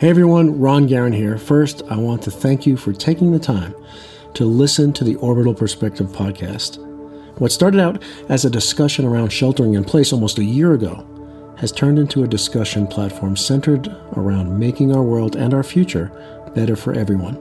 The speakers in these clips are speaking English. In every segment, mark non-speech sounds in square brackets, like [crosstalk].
Hey everyone, Ron Garan here. First, I want to thank you for taking the time to listen to the Orbital Perspective podcast. What started out as a discussion around sheltering in place almost a year ago has turned into a discussion platform centered around making our world and our future better for everyone.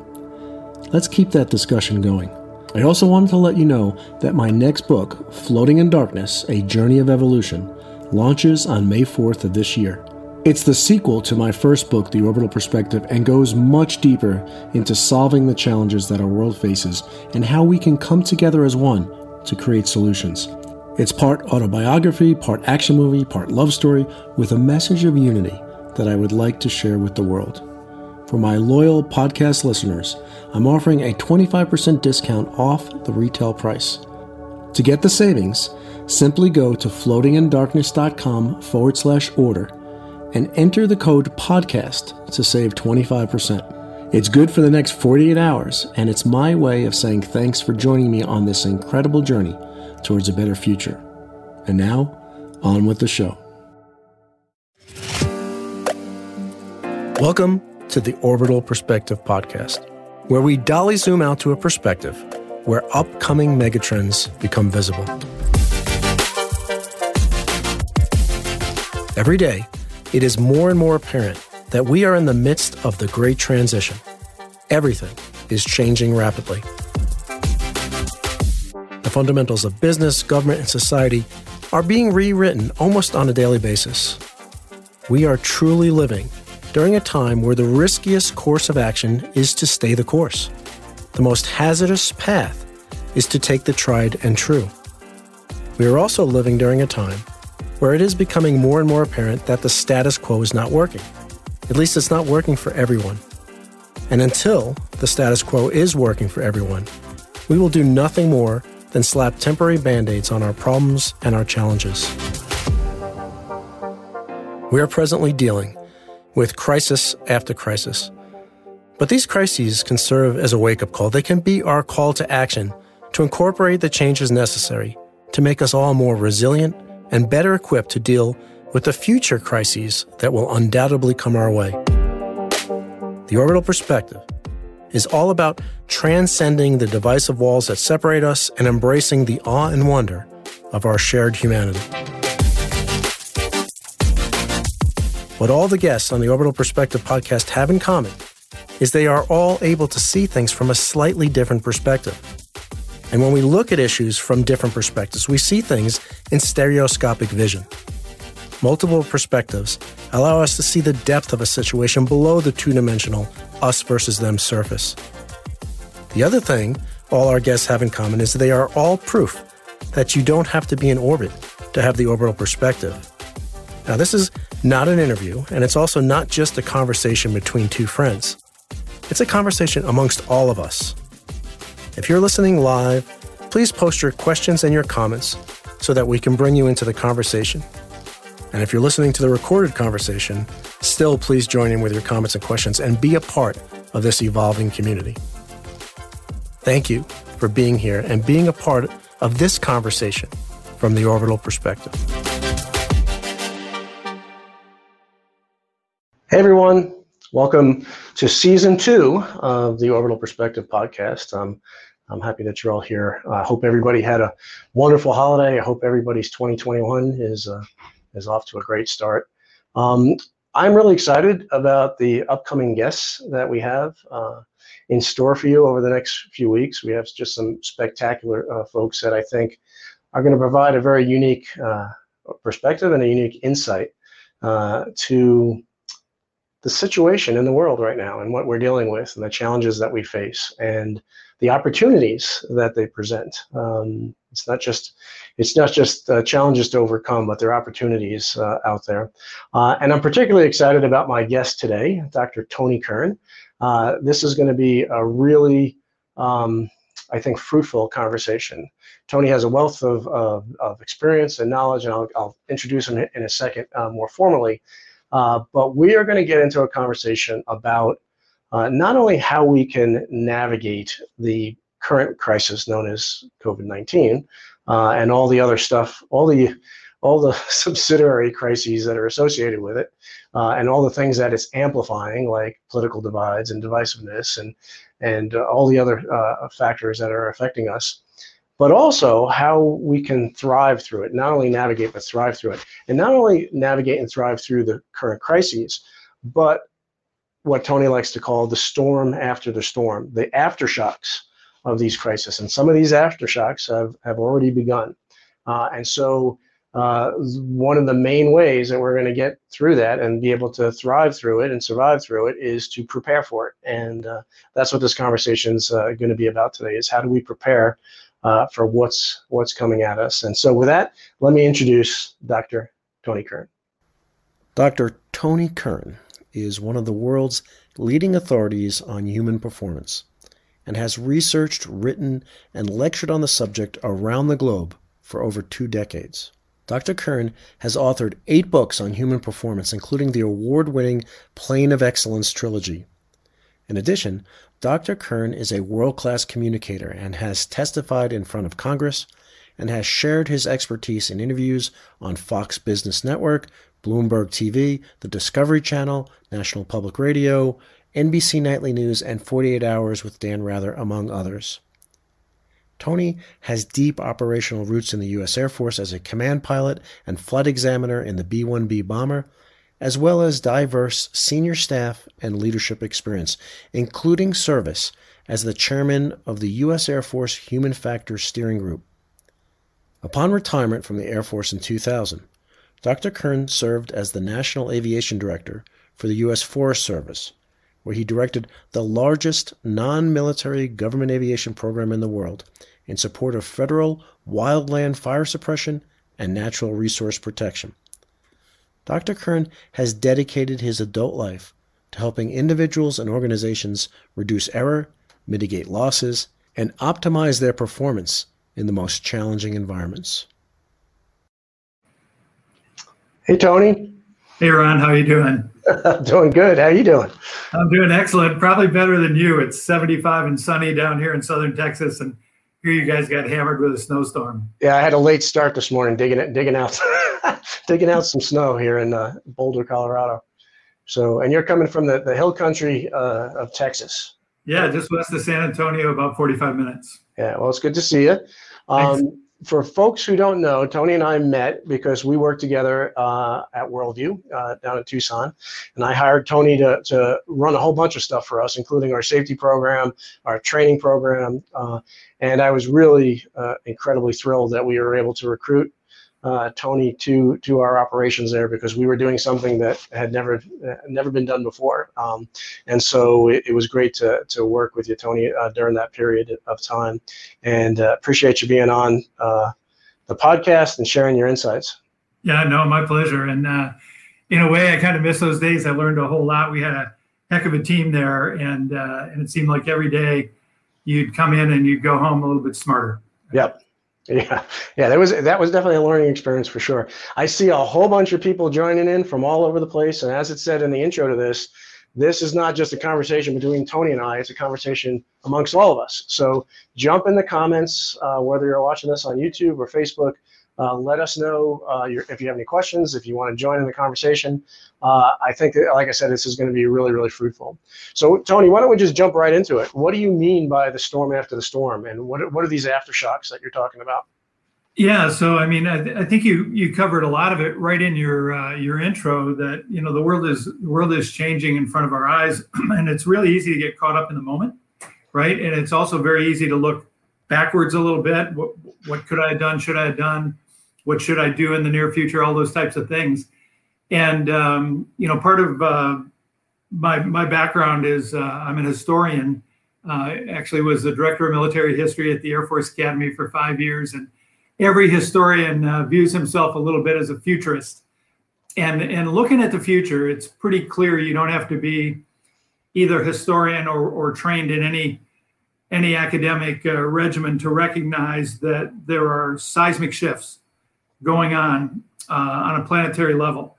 Let's keep that discussion going. I also wanted to let you know that my next book, Floating in Darkness A Journey of Evolution, launches on May 4th of this year. It's the sequel to my first book, The Orbital Perspective, and goes much deeper into solving the challenges that our world faces and how we can come together as one to create solutions. It's part autobiography, part action movie, part love story, with a message of unity that I would like to share with the world. For my loyal podcast listeners, I'm offering a 25% discount off the retail price. To get the savings, simply go to floatingindarkness.com forward slash order and enter the code podcast to save 25%. It's good for the next 48 hours, and it's my way of saying thanks for joining me on this incredible journey towards a better future. And now, on with the show. Welcome to the Orbital Perspective Podcast, where we dolly zoom out to a perspective where upcoming megatrends become visible. Every day, it is more and more apparent that we are in the midst of the great transition. Everything is changing rapidly. The fundamentals of business, government, and society are being rewritten almost on a daily basis. We are truly living during a time where the riskiest course of action is to stay the course. The most hazardous path is to take the tried and true. We are also living during a time where it is becoming more and more apparent that the status quo is not working. At least it's not working for everyone. And until the status quo is working for everyone, we will do nothing more than slap temporary band aids on our problems and our challenges. We are presently dealing with crisis after crisis. But these crises can serve as a wake up call. They can be our call to action to incorporate the changes necessary to make us all more resilient and better equipped to deal with the future crises that will undoubtedly come our way. The orbital perspective is all about transcending the divisive walls that separate us and embracing the awe and wonder of our shared humanity. What all the guests on the Orbital Perspective podcast have in common is they are all able to see things from a slightly different perspective. And when we look at issues from different perspectives, we see things in stereoscopic vision. Multiple perspectives allow us to see the depth of a situation below the two dimensional us versus them surface. The other thing all our guests have in common is they are all proof that you don't have to be in orbit to have the orbital perspective. Now, this is not an interview, and it's also not just a conversation between two friends. It's a conversation amongst all of us. If you're listening live, please post your questions and your comments so that we can bring you into the conversation. And if you're listening to the recorded conversation, still please join in with your comments and questions and be a part of this evolving community. Thank you for being here and being a part of this conversation from the orbital perspective. Hey everyone, welcome to season two of the Orbital Perspective podcast. I'm happy that you're all here. I hope everybody had a wonderful holiday. I hope everybody's 2021 is uh, is off to a great start. Um, I'm really excited about the upcoming guests that we have uh, in store for you over the next few weeks. We have just some spectacular uh, folks that I think are going to provide a very unique uh, perspective and a unique insight uh, to the situation in the world right now and what we're dealing with and the challenges that we face. And the opportunities that they present. Um, it's not just it's not just uh, challenges to overcome, but there are opportunities uh, out there. Uh, and I'm particularly excited about my guest today, Dr. Tony Kern. Uh, this is going to be a really um, I think, fruitful conversation. Tony has a wealth of, of, of experience and knowledge, and I'll, I'll introduce him in a second uh, more formally. Uh, but we are going to get into a conversation about uh, not only how we can navigate the current crisis known as COVID 19 uh, and all the other stuff, all the all the [laughs] subsidiary crises that are associated with it, uh, and all the things that it's amplifying, like political divides and divisiveness, and and uh, all the other factors that are affecting us. But also how we can thrive through it, not only navigate but thrive through it, and not only navigate and thrive through the current crises, but what Tony likes to call the storm after the storm, the aftershocks of these crises. And some of these aftershocks have, have already begun. Uh, and so uh, one of the main ways that we're going to get through that and be able to thrive through it and survive through it is to prepare for it. And uh, that's what this conversation is uh, going to be about today: is how do we prepare uh, for what's what's coming at us. And so, with that, let me introduce Dr. Tony Kern. Dr. Tony Kern is one of the world's leading authorities on human performance and has researched, written, and lectured on the subject around the globe for over two decades. Dr. Kern has authored eight books on human performance, including the award winning Plane of Excellence trilogy. In addition, Dr. Kern is a world class communicator and has testified in front of Congress and has shared his expertise in interviews on Fox Business Network, Bloomberg TV, the Discovery Channel, National Public Radio, NBC Nightly News, and 48 Hours with Dan Rather, among others. Tony has deep operational roots in the U.S. Air Force as a command pilot and flight examiner in the B 1B bomber, as well as diverse senior staff and leadership experience, including service as the chairman of the U.S. Air Force Human Factors Steering Group. Upon retirement from the Air Force in 2000, Dr. Kern served as the National Aviation Director for the U.S. Forest Service, where he directed the largest non military government aviation program in the world in support of federal wildland fire suppression and natural resource protection. Dr. Kern has dedicated his adult life to helping individuals and organizations reduce error, mitigate losses, and optimize their performance in the most challenging environments. Hey, Tony. Hey, Ron. How are you doing? [laughs] doing good. How you doing? I'm doing excellent. Probably better than you. It's 75 and sunny down here in southern Texas, and here you guys got hammered with a snowstorm. Yeah, I had a late start this morning digging it, digging out [laughs] digging out some snow here in uh, Boulder, Colorado. So, and you're coming from the, the hill country uh, of Texas. Yeah, just west of San Antonio, about 45 minutes. Yeah, well, it's good to see you. Um, for folks who don't know, Tony and I met because we worked together uh, at World View uh, down in Tucson, and I hired Tony to, to run a whole bunch of stuff for us, including our safety program, our training program, uh, and I was really uh, incredibly thrilled that we were able to recruit uh, Tony to to our operations there because we were doing something that had never uh, never been done before, um, and so it, it, was great to to work with you, Tony, uh, during that period of time, and uh, appreciate you being on uh, the podcast and sharing your insights. Yeah, no, my pleasure. And uh, in a way, I kind of miss those days. I learned a whole lot. We had a heck of a team there, and and it seemed like every day you'd come in and you'd go home a little bit smarter. Yep. Yeah, yeah, that was that was definitely a learning experience for sure. I see a whole bunch of people joining in from all over the place, and as it said in the intro to this, this is not just a conversation between Tony and I; it's a conversation amongst all of us. So jump in the comments, uh, whether you're watching this on YouTube or Facebook. Uh, let us know uh, your, if you have any questions, if you want to join in the conversation. Uh, I think, that, like I said, this is going to be really, really fruitful. So, Tony, why don't we just jump right into it? What do you mean by the storm after the storm, and what what are these aftershocks that you're talking about? Yeah, so I mean, I, th- I think you you covered a lot of it right in your uh, your intro. That you know the world is the world is changing in front of our eyes, [clears throat] and it's really easy to get caught up in the moment, right? And it's also very easy to look backwards a little bit. What what could I have done? Should I have done? What should I do in the near future, all those types of things. And um, you know, part of uh, my my background is uh, I'm an historian. Uh, actually, was the director of military history at the Air Force Academy for five years, and every historian uh, views himself a little bit as a futurist. And and looking at the future, it's pretty clear you don't have to be either historian or, or trained in any any academic uh, regimen to recognize that there are seismic shifts going on uh, on a planetary level,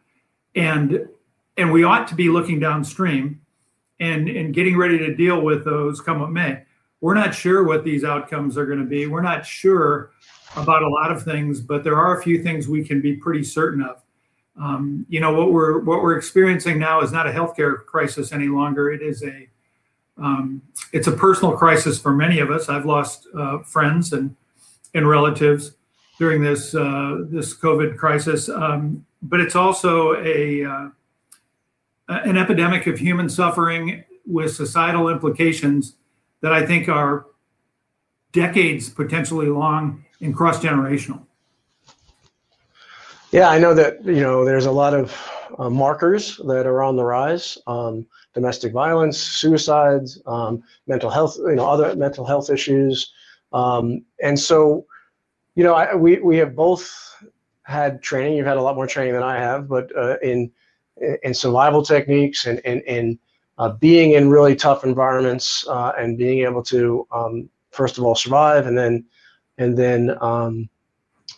and and we ought to be looking downstream and and getting ready to deal with those come what may. We're not sure what these outcomes are going to be. We're not sure about a lot of things, but there are a few things we can be pretty certain of. Um, you know what we're what we're experiencing now is not a healthcare crisis any longer. It is a um, it's a personal crisis for many of us. I've lost uh, friends and and relatives during this uh, this COVID crisis, um, but it's also a uh, an epidemic of human suffering with societal implications that I think are decades potentially long and cross generational. Yeah, I know that you know there's a lot of uh, markers that are on the rise: um, domestic violence, suicides, um, mental health, you know, other mental health issues, um, and so you know, I, we we have both had training. You've had a lot more training than I have, but uh, in in survival techniques and and, and uh, being in really tough environments uh, and being able to um, first of all survive and then and then um,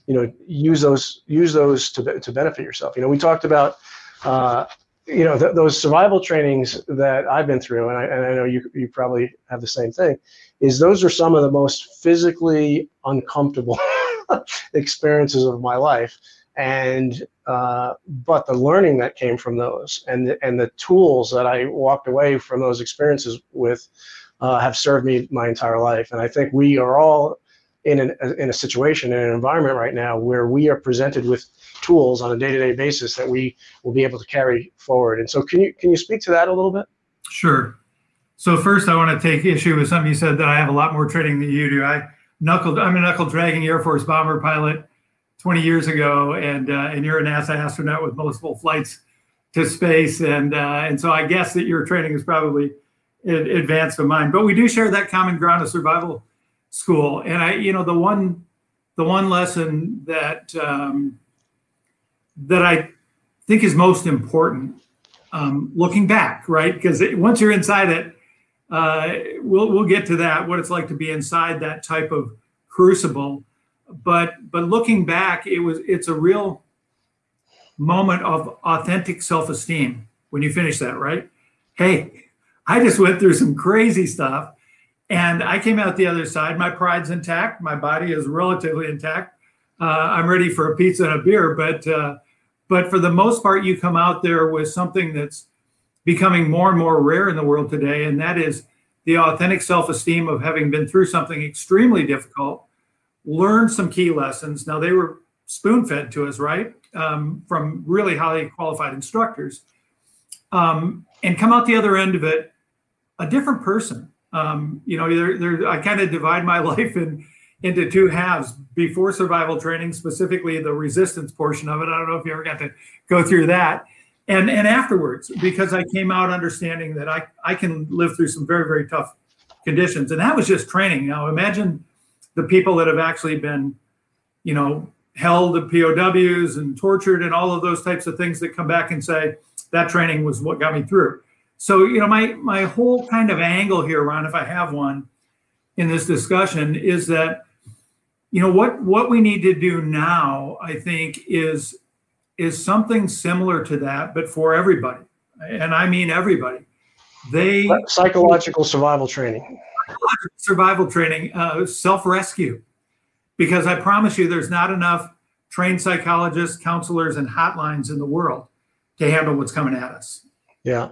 you know use those use those to, to benefit yourself you know we talked about uh, you know th- those survival trainings that i've been through and I, and I know you, you probably have the same thing is those are some of the most physically uncomfortable [laughs] [laughs] experiences of my life and uh, but the learning that came from those and the, and the tools that I walked away from those experiences with uh, have served me my entire life. And I think we are all in an, in a situation in an environment right now where we are presented with tools on a day-to-day basis that we will be able to carry forward. And so, can you can you speak to that a little bit? Sure. So first, I want to take issue with something you said that I have a lot more training than you do. I I'm a knuckle dragging Air Force bomber pilot 20 years ago, and uh, and you're a NASA astronaut with multiple flights to space, and uh, and so I guess that your training is probably advanced of mine. But we do share that common ground of survival school, and I, you know, the one the one lesson that um, that I think is most important, um, looking back, right? Because once you're inside it, uh, we'll we'll get to that. What it's like to be inside that type of crucible but but looking back, it was it's a real moment of authentic self-esteem when you finish that, right? Hey, I just went through some crazy stuff and I came out the other side. My pride's intact. My body is relatively intact. Uh, I'm ready for a pizza and a beer, but uh, but for the most part, you come out there with something that's becoming more and more rare in the world today, and that is the authentic self-esteem of having been through something extremely difficult learned some key lessons. Now they were spoon fed to us, right, um, from really highly qualified instructors, um, and come out the other end of it a different person. Um, you know, there, there, I kind of divide my [laughs] life in into two halves. Before survival training, specifically the resistance portion of it. I don't know if you ever got to go through that. And, and afterwards, because I came out understanding that I, I can live through some very, very tough conditions. And that was just training. Now imagine the people that have actually been, you know, held as POWs and tortured and all of those types of things that come back and say that training was what got me through. So, you know, my my whole kind of angle here, Ron, if I have one in this discussion, is that, you know, what what we need to do now, I think, is is something similar to that, but for everybody. And I mean everybody. They psychological survival training survival training, uh, self rescue, because I promise you, there's not enough trained psychologists, counselors, and hotlines in the world to handle what's coming at us. Yeah.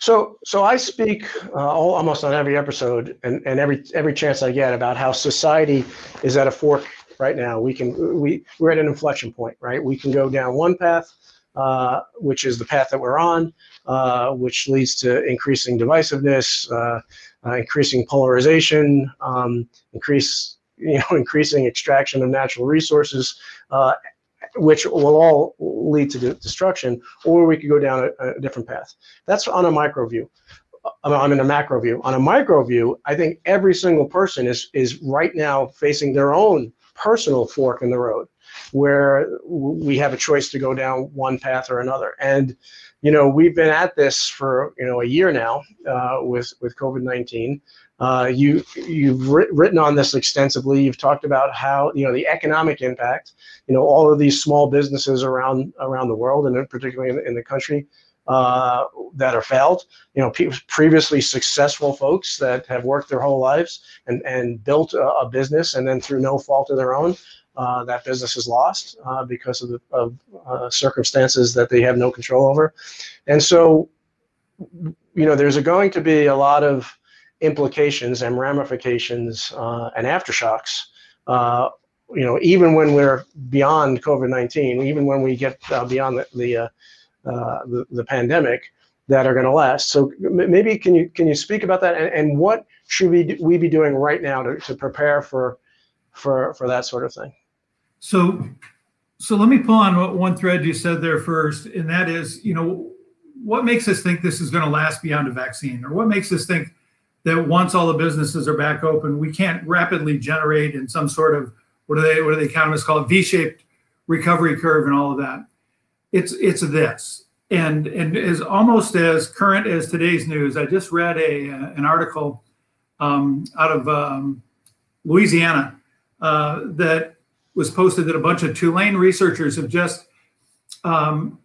So so I speak uh, almost on every episode and, and every every chance I get about how society is at a fork right now. We can we we're at an inflection point, right? We can go down one path, uh, which is the path that we're on, uh, which leads to increasing divisiveness, uh, uh, increasing polarization, um, increase you know [laughs] increasing extraction of natural resources, uh, which will all lead to destruction. Or we could go down a, a different path. That's on a micro view. I'm in a macro view. On a micro view, I think every single person is is right now facing their own personal fork in the road, where we have a choice to go down one path or another. And you know, we've been at this for you know a year now uh, with with COVID nineteen. Uh, you you've written on this extensively. You've talked about how you know the economic impact. You know, all of these small businesses around around the world, and particularly in, in the country, uh, that are failed. You know, pe- previously successful folks that have worked their whole lives and and built a, a, business, and then through no fault of their own, uh, that business is lost uh, because of, the, of uh, circumstances that they have no control over. And so, you know, there's going to be a lot of implications and ramifications uh, and aftershocks. Uh, you know, even when we're beyond COVID-19, even when we get uh, beyond the the, Uh, the, the pandemic, that are going to last. So maybe can you can you speak about that and, and what should we we be doing right now to, to prepare for for for that sort of thing? So so let me pull on one thread you said there first, and that is, you know, what makes us think this is going to last beyond a vaccine, or what makes us think that once all the businesses are back open, we can't rapidly generate in some sort of what do they what do the economists call it V-shaped recovery curve and all of that. It's it's this and and is almost as current as today's news. I just read a an article um, out of um, Louisiana uh, that was posted that a bunch of Tulane researchers have just um,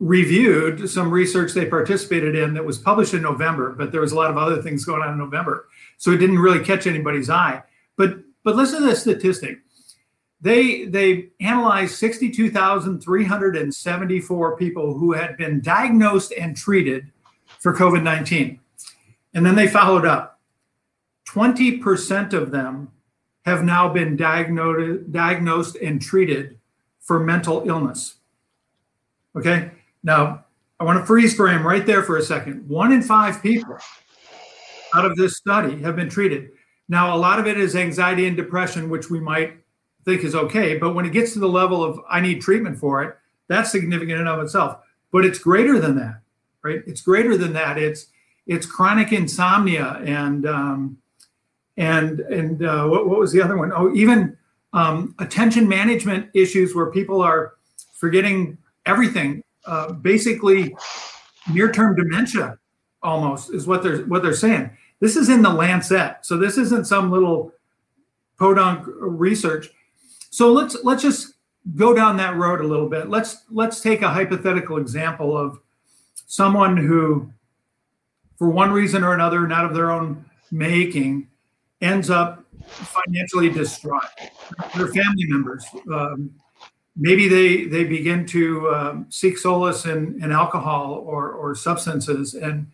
reviewed some research they participated in that was published in November, but there was a lot of other things going on in November, so it didn't really catch anybody's eye. But but listen to this statistic they they analyzed 62,374 people who had been diagnosed and treated for COVID-19. And then they followed up. 20% of them have now been diagnosed diagnosed and treated for mental illness. Okay? Now, I want to freeze frame right there for a second. 1 in 5 people out of this study have been treated. Now, a lot of it is anxiety and depression, which we might think is okay. But when it gets to the level of I need treatment for it, that's significant in of itself. But it's greater than that, right? It's greater than that. It's it's chronic insomnia and um, and and uh, what, what was the other one? Oh, even um, attention management issues where people are forgetting everything. Uh, basically, near-term dementia almost is what they're what they're saying. This is in the Lancet, so this isn't some little podunk research. So let's let's just go down that road a little bit. Let's let's take a hypothetical example of someone who, for one reason or another, not of their own making, ends up financially distraught. Their family members, um, maybe they they begin to um, seek solace in, in alcohol or or substances, and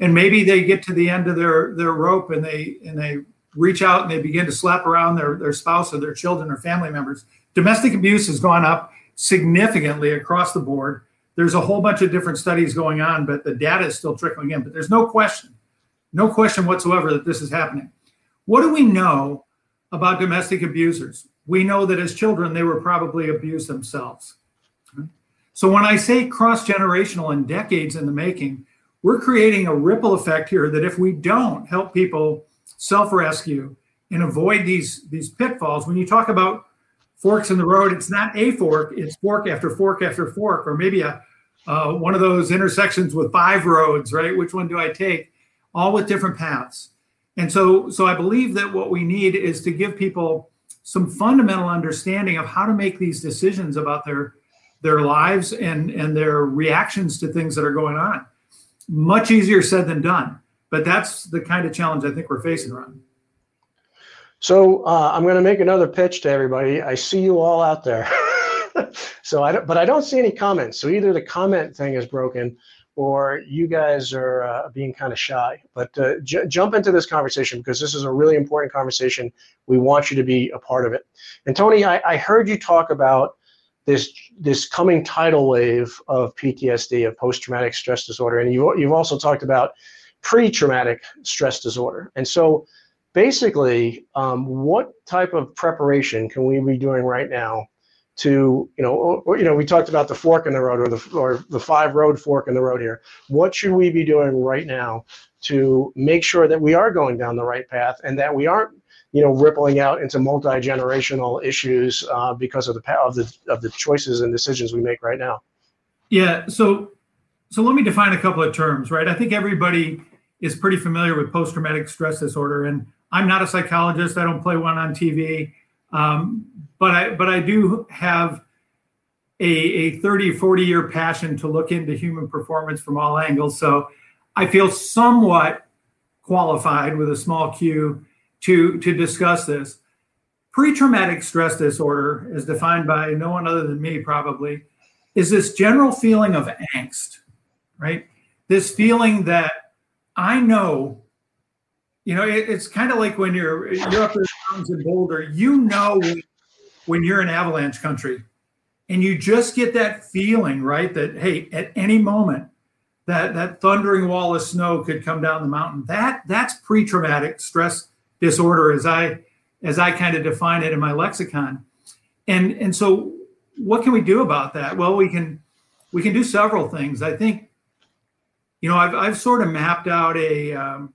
and maybe they get to the end of their their rope and they and they reach out and they begin to slap around their, their spouse or their children or family members. Domestic abuse has gone up significantly across the board. There's a whole bunch of different studies going on, but the data is still trickling in. But there's no question, no question whatsoever that this is happening. What do we know about domestic abusers? We know that as children, they were probably abused themselves. So when I say cross generational and decades in the making, we're creating a ripple effect here that if we don't help people self-rescue and avoid these these pitfalls. When you talk about forks in the road, it's not a fork; it's fork after fork after fork, or maybe a uh, one of those intersections with five roads. Right? Which one do I take? All with different paths. And so, so I believe that what we need is to give people some fundamental understanding of how to make these decisions about their their lives and and their reactions to things that are going on. Much easier said than done. But that's the kind of challenge I think we're facing, Ron. So uh, I'm going to make another pitch to everybody. I see you all out there. [laughs] so I don't, but I don't see any comments. So either the comment thing is broken, or you guys are uh, being kind of shy. But uh, j- jump into this conversation because this is a really important conversation. We want you to be a part of it. And Tony, I, I heard you talk about this this coming tidal wave of PTSD, of post traumatic stress disorder, and you you've also talked about pre-traumatic stress disorder. And so basically, um, what type of preparation can we be doing right now to, you know, or, you know, we talked about the fork in the road or the, or the five road fork in the road here. What should we be doing right now to make sure that we are going down the right path and that we aren't you know, rippling out into multi-generational issues uh, because of the of the of the choices and decisions we make right now. Yeah. So, so let me define a couple of terms, right? I think everybody is pretty familiar with post traumatic stress disorder. And I'm not a psychologist, I don't play one on TV. Um, but I but I do have a, a 30, 40 year passion to look into human performance from all angles. So I feel somewhat qualified with a small q to to discuss this. pre-traumatic stress disorder, as defined by no one other than me, probably, is this general feeling of angst, right? This feeling that I know, you know, it, it's kind of like when you're you're up in the mountains in Boulder, you know when you're in avalanche country, and you just get that feeling, right? That hey, at any moment, that that thundering wall of snow could come down the mountain. That that's pre-traumatic stress disorder, as I as I kind of define it in my lexicon. And and so what can we do about that? Well, we can we can do several things. I think, you know, I've I've sort of mapped out a um,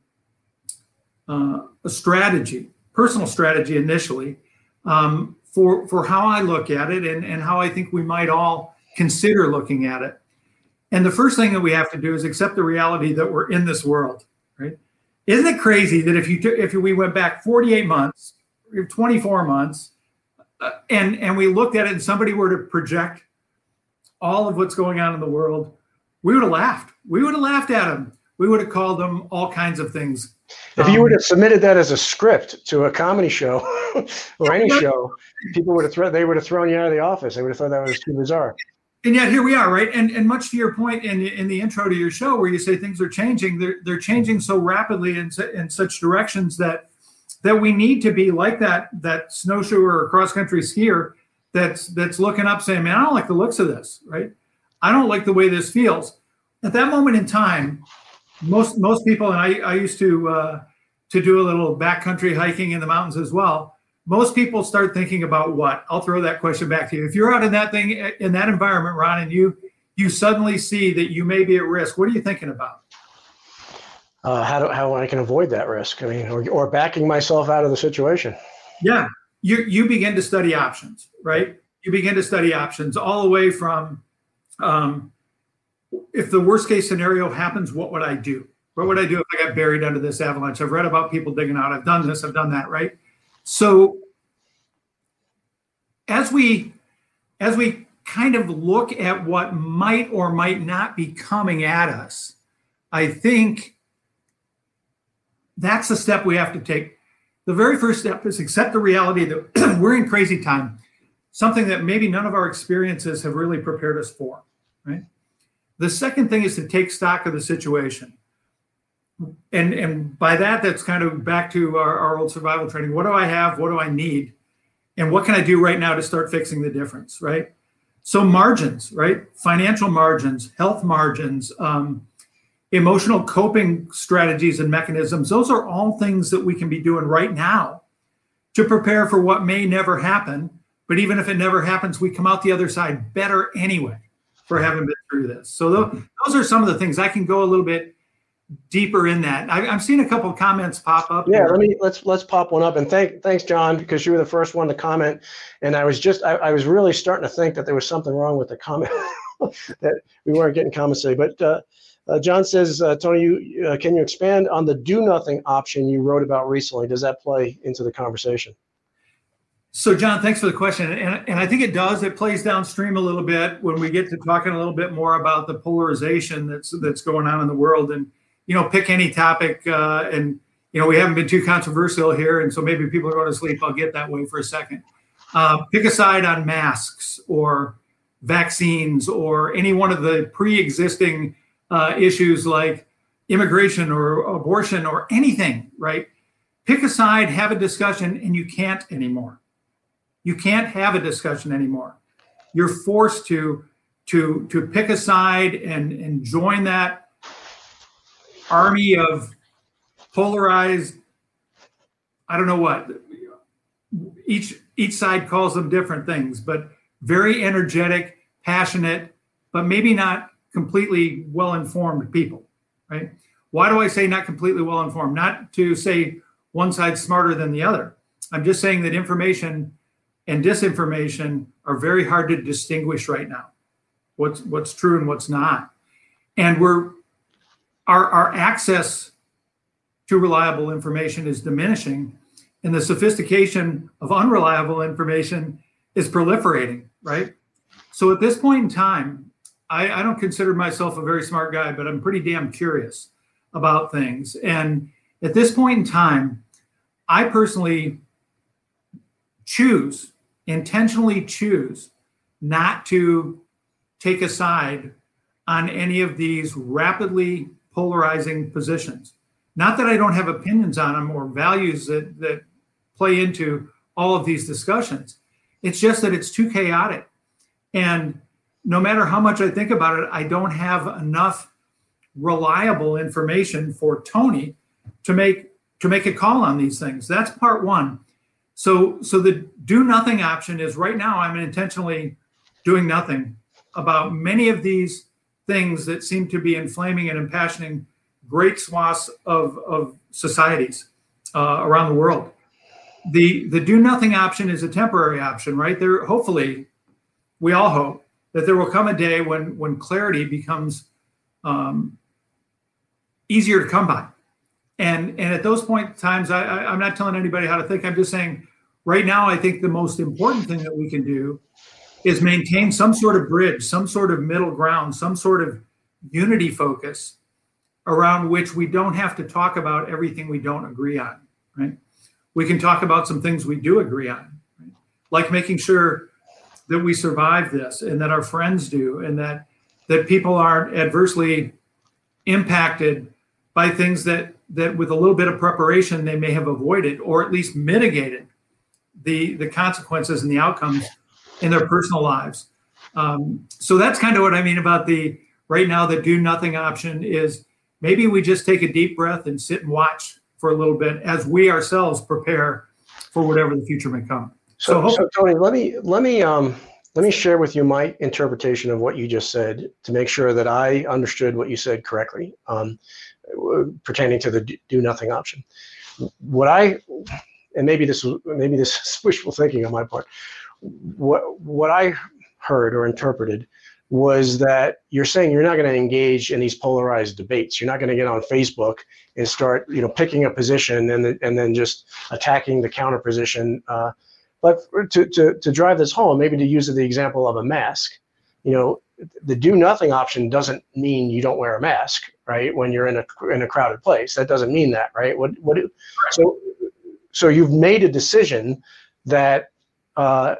uh, a strategy, personal strategy initially, um, for for how I look at it and and how I think we might all consider looking at it. And the first thing that we have to do is accept the reality that we're in this world, right? Isn't it crazy that if you if we went back 48 months, 24 months, uh, and and we looked at it and somebody were to project all of what's going on in the world, we would have laughed. We would have laughed at them. We would have called them all kinds of things. If you um, would have submitted that as a script to a comedy show [laughs] or any show, people would have thrown they would have thrown you out of the office. They would have thought that was too bizarre. And yet here we are, right? And and much to your point in in the intro to your show, where you say things are changing, they're they're changing so rapidly in in such directions that that we need to be like that that snowshoe or cross country skier that's that's looking up saying, "Man, I don't like the looks of this." Right? I don't like the way this feels. At that moment in time, most most people, and I, I used to uh, to do a little backcountry hiking in the mountains as well. Most people start thinking about what? I'll throw that question back to you. If you're out in that thing in that environment, Ron, and you you suddenly see that you may be at risk, what are you thinking about? uh, how do, how I can avoid that risk. I mean, or, or backing myself out of the situation. Yeah, you you begin to study options, right? You begin to study options all the way from um, if the worst case scenario happens, what would I do? What would I do if I got buried under this avalanche? I've read about people digging out. I've done this. I've done that. Right. So as we as we kind of look at what might or might not be coming at us, I think that's the step we have to take. The very first step is accept the reality that [clears throat] we're in crazy time, something that maybe none of our experiences have really prepared us for, right? The second thing is to take stock of the situation. And, and by that, that's kind of back to our, our old survival training. What do I have? What do I need? And what can I do right now to start fixing the difference, right? So margins, right? Financial margins, health margins, um, emotional coping strategies and mechanisms, those are all things that we can be doing right now to prepare for what may never happen. But even if it never happens, we come out the other side better anyway for having been through this. So those are some of the things I can go a little bit deeper in that. I, am seeing a couple of comments pop up. Yeah, here. let me let's let's pop one up. And thank thanks, John, because you were the first one to comment. And I was just I, I was really starting to think that there was something wrong with the comment [laughs] that we weren't getting comments today. But uh, uh, John says, uh, Tony, you, uh, can you expand on the do nothing option you wrote about recently? Does that play into the conversation? So, John, thanks for the question. And, and I think it does. It plays downstream a little bit when we get to talking a little bit more about the polarization that's that's going on in the world. And, you know, pick any topic. Uh, and, you know, we haven't been too controversial here. And so maybe people are going to sleep. I'll get that way for a second. Uh, pick a side on masks or vaccines or any one of the pre existing uh, issues like immigration or abortion or anything, right? Pick a side, have a discussion, and you can't anymore. You can't have a discussion anymore. You're forced to to to pick a side and and join that army of polarized. I don't know what each each side calls them different things, but very energetic, passionate, but maybe not completely well informed people, right? Why do I say not completely well informed? Not to say one side's smarter than the other. I'm just saying that information and disinformation are very hard to distinguish right now. What's what's true and what's not. And we're our our access to reliable information is diminishing and the sophistication of unreliable information is proliferating, right? So at this point in time, I, I don't consider myself a very smart guy, but I'm pretty damn curious about things. And at this point in time, I personally choose, intentionally choose not to take a side on any of these rapidly polarizing positions. Not that I don't have opinions on them or values that, that play into all of these discussions. It's just that it's too chaotic. And no matter how much I think about it, I don't have enough reliable information for Tony to make to make a call on these things. That's part one. So so the do nothing option is right now I'm intentionally doing nothing about many of these things that seem to be inflaming and impassioning great swaths of, of societies uh, around the world. The the do nothing option is a temporary option, right? There hopefully we all hope that there will come a day when when clarity becomes um, easier to come by. And and at those point times, I, I, I'm not telling anybody how to think. I'm just saying right now, I think the most important thing that we can do is maintain some sort of bridge, some sort of middle ground, some sort of unity focus around which we don't have to talk about everything we don't agree on, right? We can talk about some things we do agree on, right? like making sure that we survive this and that our friends do and that that people aren't adversely impacted by things that that with a little bit of preparation they may have avoided or at least mitigated the the consequences and the outcomes in their personal lives. Um, so that's kind of what i mean about the right now the do nothing option is maybe we just take a deep breath and sit and watch for a little bit as we ourselves prepare for whatever the future may come. So, so, so Tony, let me let me um, let me share with you my interpretation of what you just said to make sure that I understood what you said correctly. Um, pertaining to the do nothing option. What I and maybe this maybe this is [laughs] wishful thinking on my part. What what I heard or interpreted was that you're saying you're not going to engage in these polarized debates. You're not going to get on Facebook and start, you know, picking a position and and then just attacking the counter position. Uh, but to, to, to drive this home, maybe to use the example of a mask, you know, the do nothing option doesn't mean you don't wear a mask, right? When you're in a in a crowded place, that doesn't mean that, right? What what? So so you've made a decision that uh,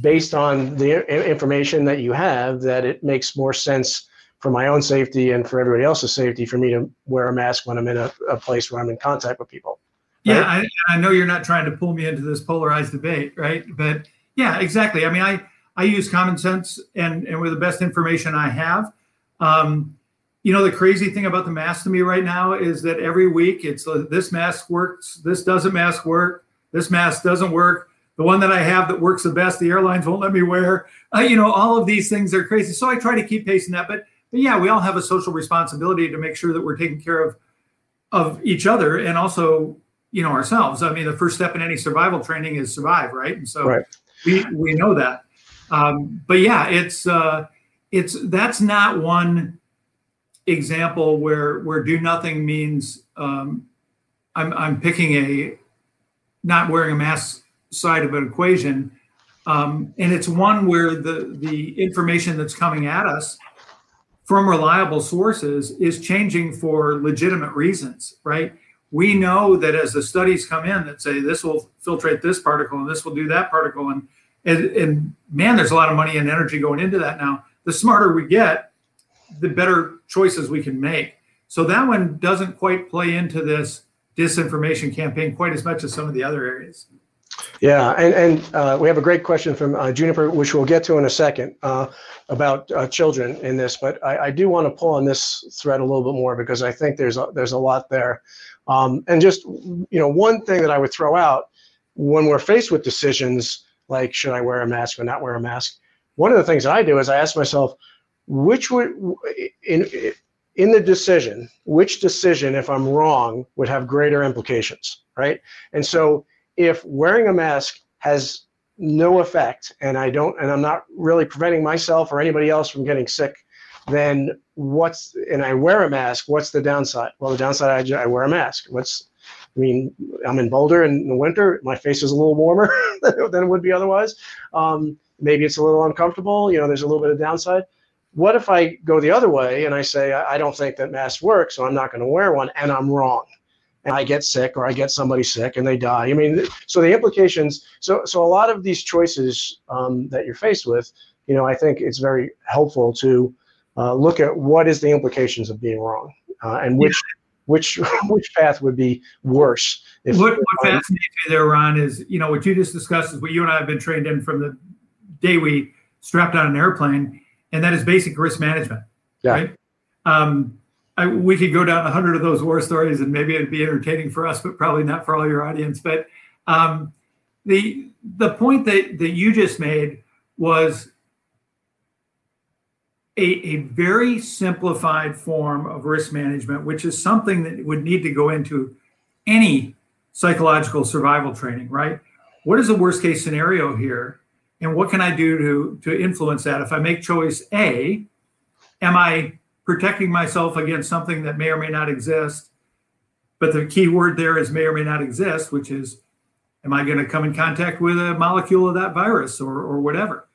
based on the information that you have, that it makes more sense for my own safety and for everybody else's safety for me to wear a mask when I'm in a, a place where I'm in contact with people. Yeah, I, I know you're not trying to pull me into this polarized debate, right? But yeah, exactly. I mean, I I use common sense and and with the best information I have. Um, you know, the crazy thing about the mask to me right now is that every week it's uh, this mask works, this doesn't mask work, this mask doesn't work. The one that I have that works the best, the airlines won't let me wear. Uh, you know, all of these things are crazy. So I try to keep pace in that. But, but yeah, we all have a social responsibility to make sure that we're taking care of of each other and also you know ourselves. I mean, the first step in any survival training is survive, right? And so right. we we know that. Um, but yeah, it's uh, it's that's not one example where where do nothing means um, I'm I'm picking a not wearing a mask side of an equation, um, and it's one where the the information that's coming at us from reliable sources is changing for legitimate reasons, right? we know that as the studies come in that say this will filtrate this particle and this will do that particle and and, and man there's a lot of money and energy going into that now the smarter we get the better choices we can make so that one doesn't quite play into this disinformation campaign quite as much as some of the other areas yeah, and, and uh, we have a great question from uh, Juniper, which we'll get to in a second, uh, about uh, children in this. But I, I do want to pull on this thread a little bit more because I think there's a, there's a lot there. Um, and just you know, one thing that I would throw out when we're faced with decisions like should I wear a mask or not wear a mask, one of the things I do is I ask myself, which would in in the decision, which decision, if I'm wrong, would have greater implications, right? And so if wearing a mask has no effect and I don't and I'm not really preventing myself or anybody else from getting sick then what's and I wear a mask. What's the downside? Well, the downside I, I wear a mask. What's I mean, I'm in Boulder in the winter. My face is a little warmer [laughs] than it would be otherwise. Um, maybe it's a little uncomfortable. You know, there's a little bit of downside. What if I go the other way and I say I don't think that masks work, so I'm not going to wear one, and I'm wrong? and I get sick or I get somebody sick and they die. I mean, so the implications. So so a lot of these choices um, that you're faced with, you know, I think it's very helpful to uh, look at what is the implications of being wrong uh, and which. Yeah. Which [laughs] which path would be worse? If, what, what fascinates me there, Ron, is you know what you just discussed is what you and I have been trained in from the day we strapped on an airplane, and that is basic risk management. Yeah. Right. Um, I, we could go down a hundred of those war stories, and maybe it'd be entertaining for us, but probably not for all your audience. But um, the the point that that you just made was a, a very simplified form of risk management, which is something that would need to go into any psychological survival training. Right? What is the worst case scenario here, and what can I do to to influence that? If I make choice A, am I protecting myself against something that may or may not exist. But the key word there is may or may not exist, which is, am I going to come in contact with a molecule of that virus or, or whatever?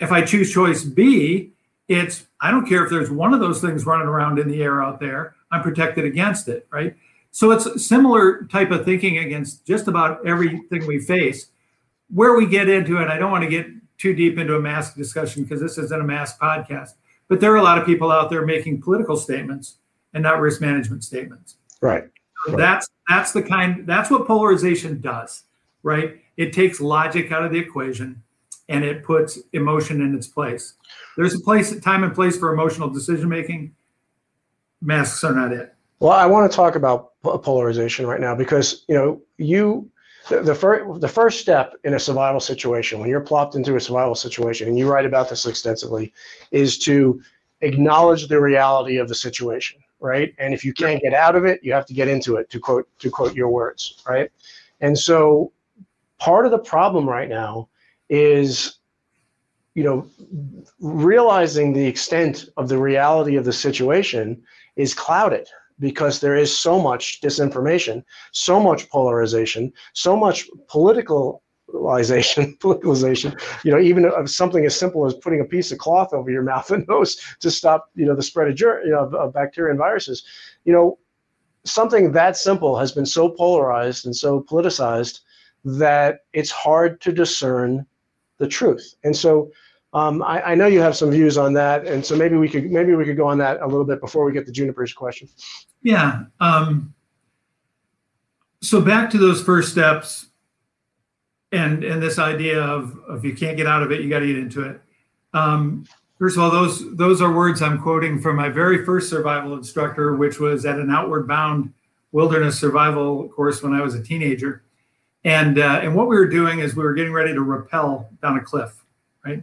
If I choose choice B, it's, I don't care if there's one of those things running around in the air out there, I'm protected against it, right? So it's similar type of thinking against just about everything we face. Where we get into it, I don't want to get too deep into a mask discussion because this isn't a mask podcast but there are a lot of people out there making political statements and not risk management statements. Right. So right. That's that's the kind that's what polarization does, right? It takes logic out of the equation and it puts emotion in its place. There's a place, time and place for emotional decision making. Masks are not it. Well, I want to talk about polarization right now because you know you the, the, first the first step in a survival situation when you're plopped into a survival situation and you write about this extensively is to acknowledge the reality of the situation right? And if you can't get out of it you have to get into it to quote to quote your words right? And so part of the problem right now is you know realizing the extent of the reality of the situation is clouded because there is so much disinformation, so much polarization, so much politicalization, [laughs] politicalization. You know, even of something as simple as putting a piece of cloth over your [laughs] mouth and nose to stop, you know, the spread of, you know, of bacteria and viruses. You know, something that simple has been so polarized and so politicized that it's hard to discern the truth. And so um, I, I, know you have some views on that, and so maybe we could maybe we could go on that a little bit before we get to Juniper's question. Yeah. Um, so back to those first steps, and and this idea of if you can't get out of it, you got to get into it. Um, first of all, those those are words I'm quoting from my very first survival instructor, which was at an Outward Bound wilderness survival course when I was a teenager. And uh, and what we were doing is we were getting ready to rappel down a cliff, right?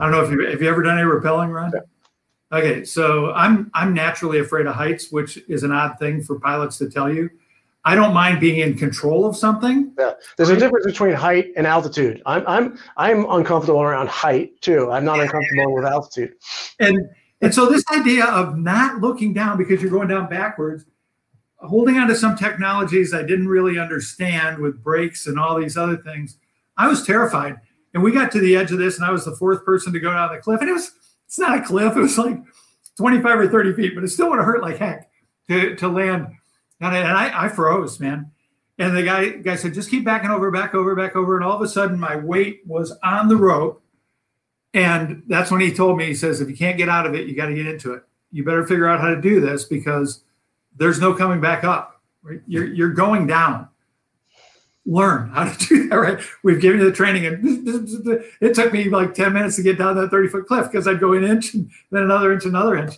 I don't know if you have you ever done any rappelling, Ron? Yeah. Okay, so I'm I'm naturally afraid of heights, which is an odd thing for pilots to tell you. I don't mind being in control of something. Yeah, there's a difference between height and altitude. I'm I'm I'm uncomfortable around height too. I'm not uncomfortable with altitude. And and so this idea of not looking down because you're going down backwards, holding on to some technologies I didn't really understand with brakes and all these other things, I was terrified. And we got to the edge of this, and I was the fourth person to go down the cliff, and it was it's not a cliff. [laughs] It was like 25 or 30 feet, but it still would have hurt like heck to, to land. And, I, and I, I froze, man. And the guy guy said, just keep backing over, back over, back over. And all of a sudden, my weight was on the rope. And that's when he told me, he says, if you can't get out of it, you got to get into it. You better figure out how to do this because there's no coming back up. Right? You're, you're going down learn how to [laughs] do that right? We've given you the training and it took me like 10 minutes to get down that 30 foot cliff because i'd go an inch and then another inch another inch.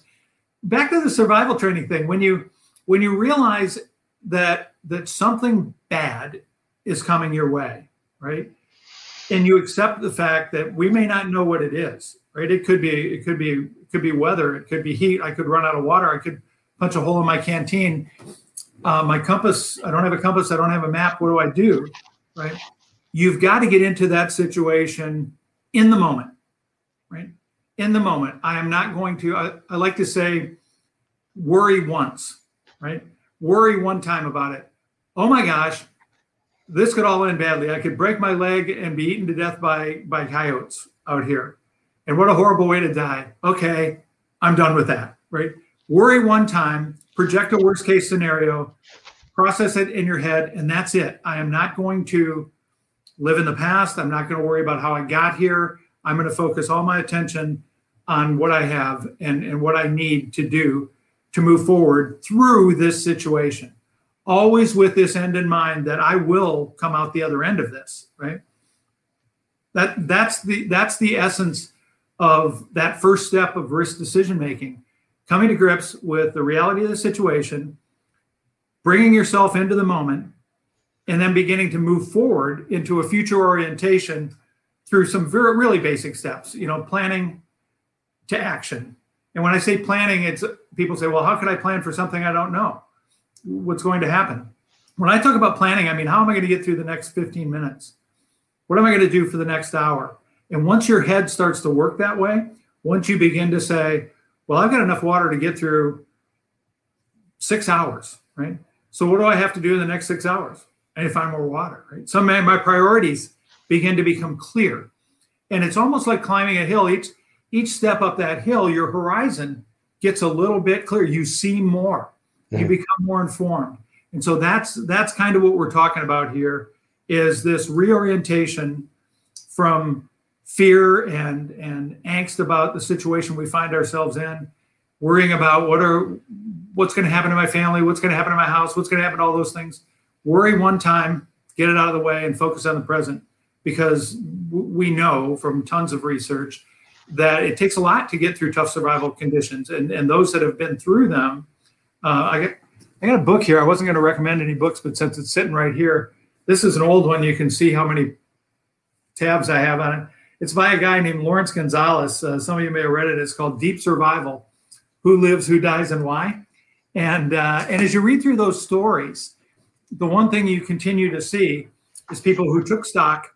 Back to the survival training thing when you when you realize that that something bad is coming your way right? And you accept the fact that we may not know what it is right? It could be it could be it could be weather it could be heat i could run out of water i could punch a hole in my canteen uh, my compass, I don't have a compass, I don't have a map. What do I do? Right. You've got to get into that situation in the moment, right? In the moment. I am not going to, I, I like to say, worry once, right? Worry one time about it. Oh my gosh, this could all end badly. I could break my leg and be eaten to death by by coyotes out here. And what a horrible way to die. Okay, I'm done with that, right? Worry one time, project a worst case scenario, process it in your head, and that's it. I am not going to live in the past. I'm not going to worry about how I got here. I'm going to focus all my attention on what I have and, and what I need to do to move forward through this situation. Always with this end in mind that I will come out the other end of this, right? That that's the that's the essence of that first step of risk decision making. Coming to grips with the reality of the situation, bringing yourself into the moment, and then beginning to move forward into a future orientation through some very really basic steps you know planning to action. And when i say planning it's people say well how can i plan for something i don't know? What's going to happen? When i talk about planning i mean how am i going to get through the next 15 minutes? What am i going to do for the next hour? And once your head starts to work that way once you begin to say well i've got enough water to get through six hours right so what do i have to do in the next six hours I need to find more water, right? So my, my priorities begin to become clear. And it's almost like climbing a hill. Each each step up that hill, your horizon gets a little bit clearer. You see more. You hmm. become more informed. And so that's that's kind of what we're talking about here is this reorientation from fear and and angst about the situation we find ourselves in, worrying about what are what's going to happen to my family, what's going to happen to my house, what's going to happen to all those things worry one time, get it out of the way, and focus on the present. Because we know from tons of research that it takes a lot to get through tough survival conditions, and and those that have been through them. Uh, I got I got a book here. I wasn't going to recommend any books, but since it's sitting right here, this is an old one. You can see how many tabs I have on it. It's by a guy named Laurence Gonzales. Uh, some of you may have read it. It's called Deep Survival: Who Lives, Who Dies, and Why. And uh, and as you read through those stories, the one thing you continue to see is people who took stock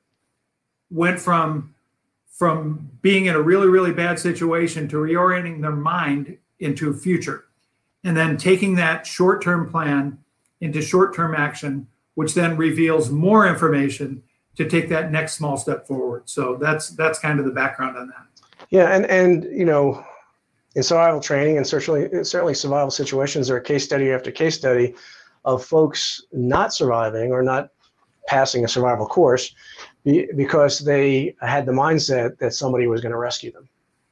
went from from being in a really really bad situation to reorienting their mind into future and then taking that short-term plan into short-term action which then reveals more information to take that next small step forward. So that's that's kind of the background on that. Yeah and and you know in survival training and certainly certainly survival situations there are case study after case study of folks not surviving or not passing a survival course because they had the mindset that somebody was going to rescue them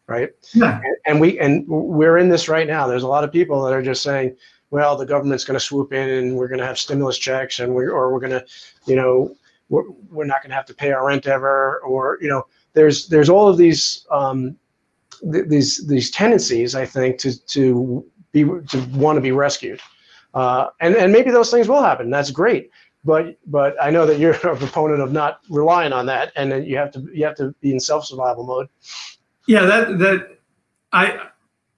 right? Yeah. and, and we and we're in this right now. There's a lot of people that are just saying well the government's going to swoop in and we're going to have stimulus checks and we or we're going to you know we're, we're not going to have to pay our rent ever or you know there's there's all of these um, th- these these tendencies i think to to be to want to be rescued uh, and and maybe those things will happen. That's great. But but I know that you're [laughs] a proponent of not relying on that, and that you have to you have to be in self survival mode. Yeah, that that I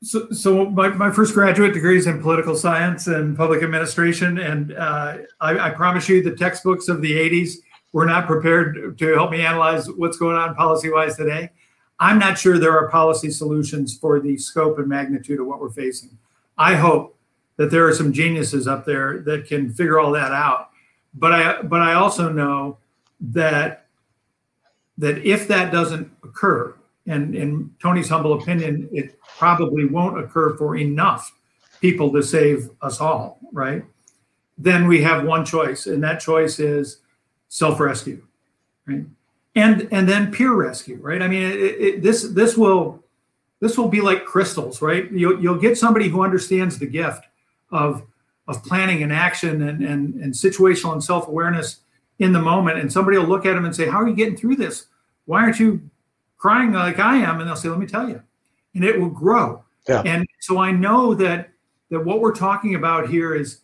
so, so my, my first graduate degree is in political science and public administration, and uh, I, I, promise you the textbooks of the '80s were not prepared to help me analyze what's going on policy-wise today. I'm not sure there are policy solutions for the scope and magnitude of what we're facing. I hope that there are some geniuses up there that can figure all that out. But I but I also know that that if that doesn't occur, and in Tony's humble opinion, it probably won't occur for enough people to save us all, right? Then we have one choice, and that choice is self-rescue, right? And and then peer rescue, right? I mean, it, it, this this will this will be like crystals, right? You'll you'll get somebody who understands the gift of of planning and action and, and, and situational and self-awareness in the moment and somebody will look at them and say how are you getting through this why aren't you crying like i am and they'll say let me tell you and it will grow yeah. and so i know that that what we're talking about here is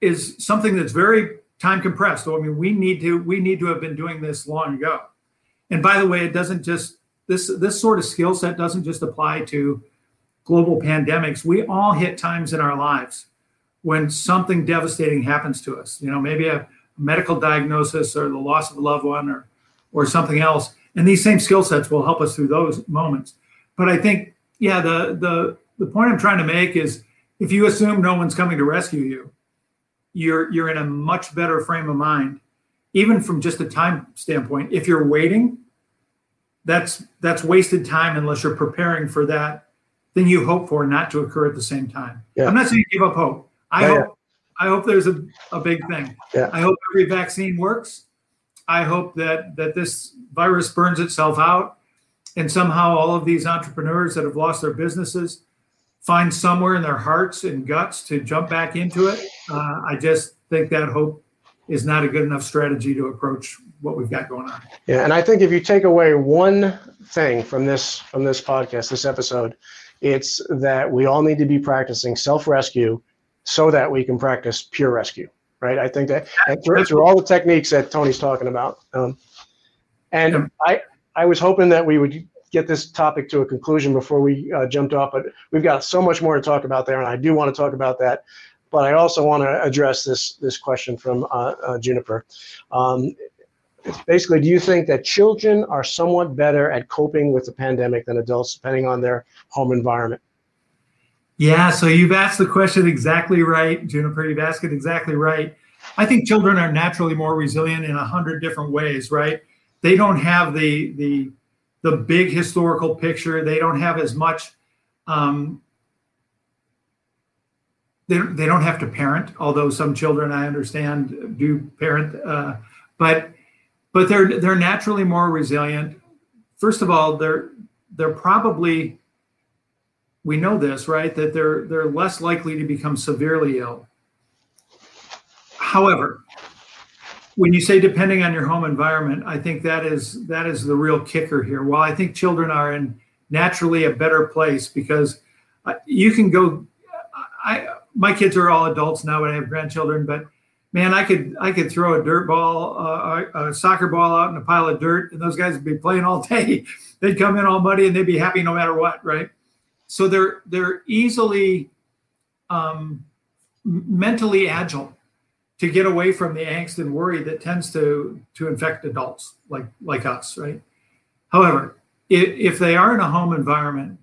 is something that's very time compressed so i mean we need to we need to have been doing this long ago and by the way it doesn't just this this sort of skill set doesn't just apply to global pandemics, we all hit times in our lives when something devastating happens to us. You know, maybe a medical diagnosis or the loss of a loved one or or something else. And these same skill sets will help us through those moments. But I think, yeah, the the the point I'm trying to make is if you assume no one's coming to rescue you, you're you're in a much better frame of mind, even from just a time standpoint. If you're waiting, that's that's wasted time unless you're preparing for that thing you hope for not to occur at the same time. Yeah. I'm not saying give up hope. I hope I hope there's a, a big thing. Yeah. I hope every vaccine works. I hope that that this virus burns itself out, and somehow all of these entrepreneurs that have lost their businesses find somewhere in their hearts and guts to jump back into it. Uh, I just think that hope is not a good enough strategy to approach what we've got going on. Yeah, and I think if you take away one thing from this from this podcast, this episode, it's that we all need to be practicing self-rescue so that we can practice peer rescue, right? I think that and through, through all the techniques that Tony's talking about. Um, and I I was hoping that we would get this topic to a conclusion before we uh, jumped off, but we've got so much more to talk about there, and I do want to talk about that. But I also want to address this this question from uh, uh, Juniper. Um, basically, do you think that children are somewhat better at coping with the pandemic than adults, depending on their home environment? Yeah, so you've asked the question exactly right, Juniper. You've asked it exactly right. I think children are naturally more resilient in a hundred different ways, right? They don't have the the the big historical picture. They don't have as much. Um, they, they don't have to parent, although some children I understand do parent. Uh, but but they're they're naturally more resilient. First of all, they're they're probably we know this right that they're they're less likely to become severely ill. However, when you say depending on your home environment, I think that is that is the real kicker here. While I think children are in naturally a better place because uh, you can go. I my kids are all adults now, and I have grandchildren, but man, I could I could throw a dirt ball, uh, a soccer ball out in a pile of dirt, and those guys would be playing all [laughs] day. they'd come in all muddy, and they'd be happy no matter what, right? So they're they're easily um, mentally agile to get away from the angst and worry that tends to to infect adults like like us, right? However, if, they are in a home environment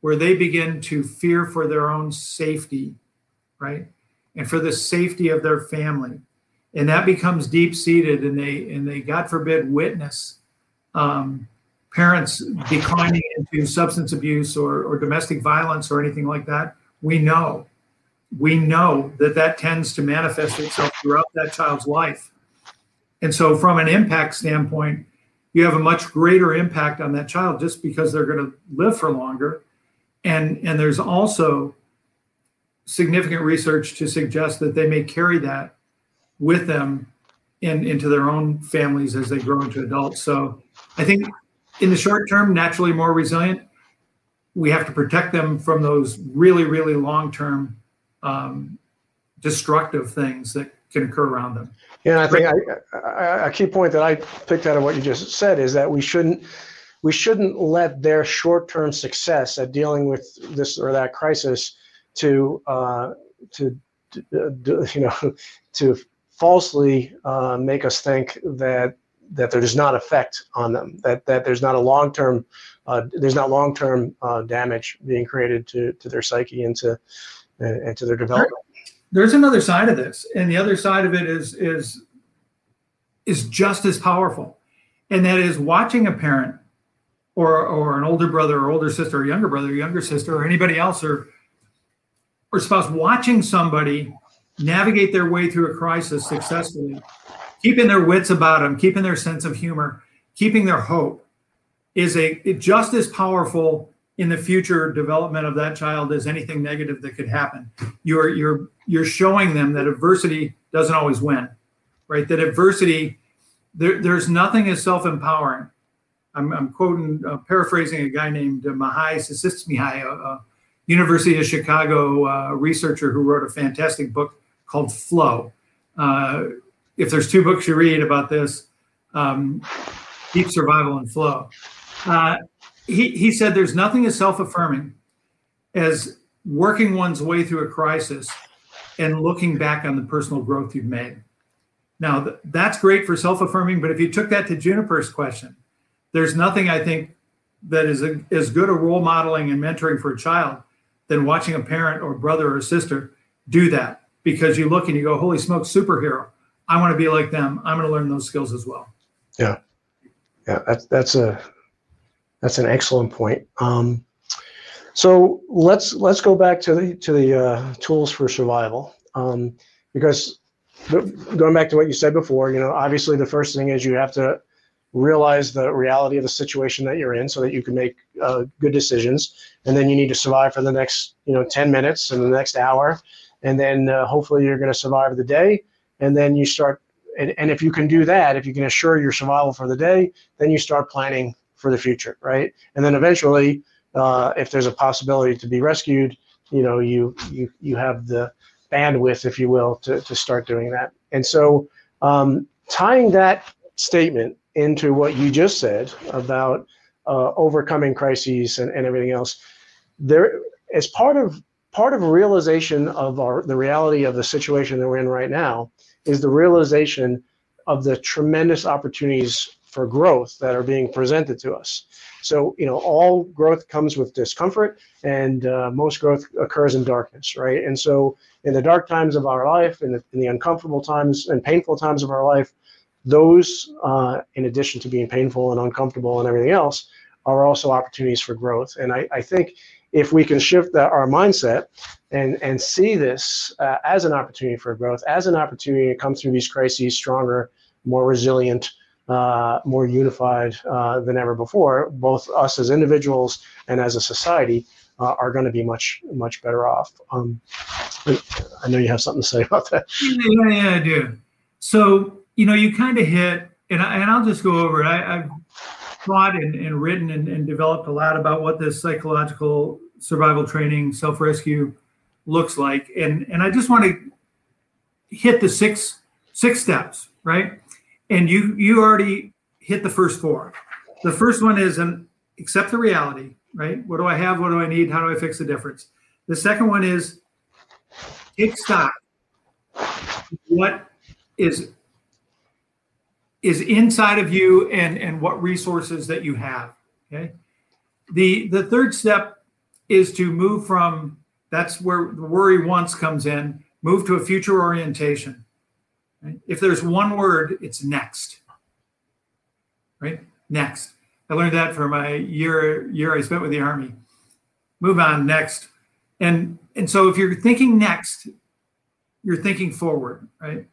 where they begin to fear for their own safety, right? and for the safety of their family and that becomes deep seated and they and they god forbid witness um, parents declining into substance abuse or, or domestic violence or anything like that we know we know that that tends to manifest itself throughout that child's life and so from an impact standpoint you have a much greater impact on that child just because they're going to live for longer and and there's also significant research to suggest that they may carry that with them in, into their own families as they grow into adults. So I think in the short term, naturally more resilient. We have to protect them from those really, really long term um, destructive things that can occur around them. Yeah, I think I, I, a key point that I picked out of what you just said is that we shouldn't we shouldn't let their short term success at dealing with this or that crisis to uh, to [laughs] you know to falsely uh, make us think that that there does not effect on them that that there's not a long term uh, there's not long term uh, damage being created to to their psyche and to and to their development. There's another side of this, and the other side of it is is is just as powerful, and that is watching a parent or or an older brother or older sister or younger brother or younger sister or anybody else or or spouse watching somebody navigate their way through a crisis successfully, keeping their wits about them, keeping their sense of humor, keeping their hope is a just as powerful in the future development of that child as anything negative that could happen. You're you're you're showing them that adversity doesn't always win, right? That adversity there, there's nothing as self-empowering. I'm, I'm quoting, uh, paraphrasing a guy named uh, Mihaly Csikszentmihalyi, a, University of Chicago uh, researcher who wrote a fantastic book called Flow. Uh, if there's two books you read about this, um, Deep Survival and Flow. He, he said there's nothing as self affirming as working one's way through a crisis and looking back on the personal growth you've made. Now, th- that's great for self affirming, but if you took that to Juniper's question, there's nothing I think that is a, as good a role modeling and mentoring for a child than watching a parent or brother or sister do that because you look and you go, holy smokes, superhero. I want to be like them. I'm going to learn those skills as well. Yeah. Yeah. That's, that's a, that's an excellent point. Um, so let's, let's go back to the, to the uh, tools for survival. Um, because going back to what you said before, you know, obviously the first thing is you have to realize the reality of the situation that you're in so that you can make uh, good decisions and then you need to survive for the next you know 10 minutes and the next hour and then uh, hopefully you're going to survive the day and then you start and, and if you can do that if you can assure your survival for the day then you start planning for the future right? And then eventually uh, if there's a possibility to be rescued you know you you you have the bandwidth if you will to, to start doing that. And so um, tying that statement into what you just said about uh, overcoming crises and, and everything else, there as part of part of realization of our the reality of the situation that we're in right now is the realization of the tremendous opportunities for growth that are being presented to us. So, you know, all growth comes with discomfort, and uh, most growth occurs in darkness, right? And so, in the dark times of our life, in the, in the uncomfortable times and painful times of our life, those, uh, in addition to being painful and uncomfortable and everything else, are also opportunities for growth. And I, I think if we can shift our mindset and, and see this uh, as an opportunity for growth, as an opportunity to come through these crises stronger, more resilient, uh, more unified uh, than ever before, both us as individuals and as a society uh, are going to be much, much better off. Um, I know you have something to say [laughs] about that. Yeah, yeah, I do. So you know, you kind of hit, and, I, and I'll just go over it. I, have thought and, and written and, and, developed a lot about what this psychological survival training, self rescue looks like, and and I just want to hit the six six steps, right? And you you already hit the first four. The first one is an accept the reality, right? What do I have? What do I need? How do I fix the difference? The second one is take stock. What is is inside of you and and what resources that you have okay the the third step is to move from that's where the worry once comes in move to a future orientation right? if there's one word it's next right next i learned that for my year year i spent with the army move on next and and so if you're thinking next you're thinking forward right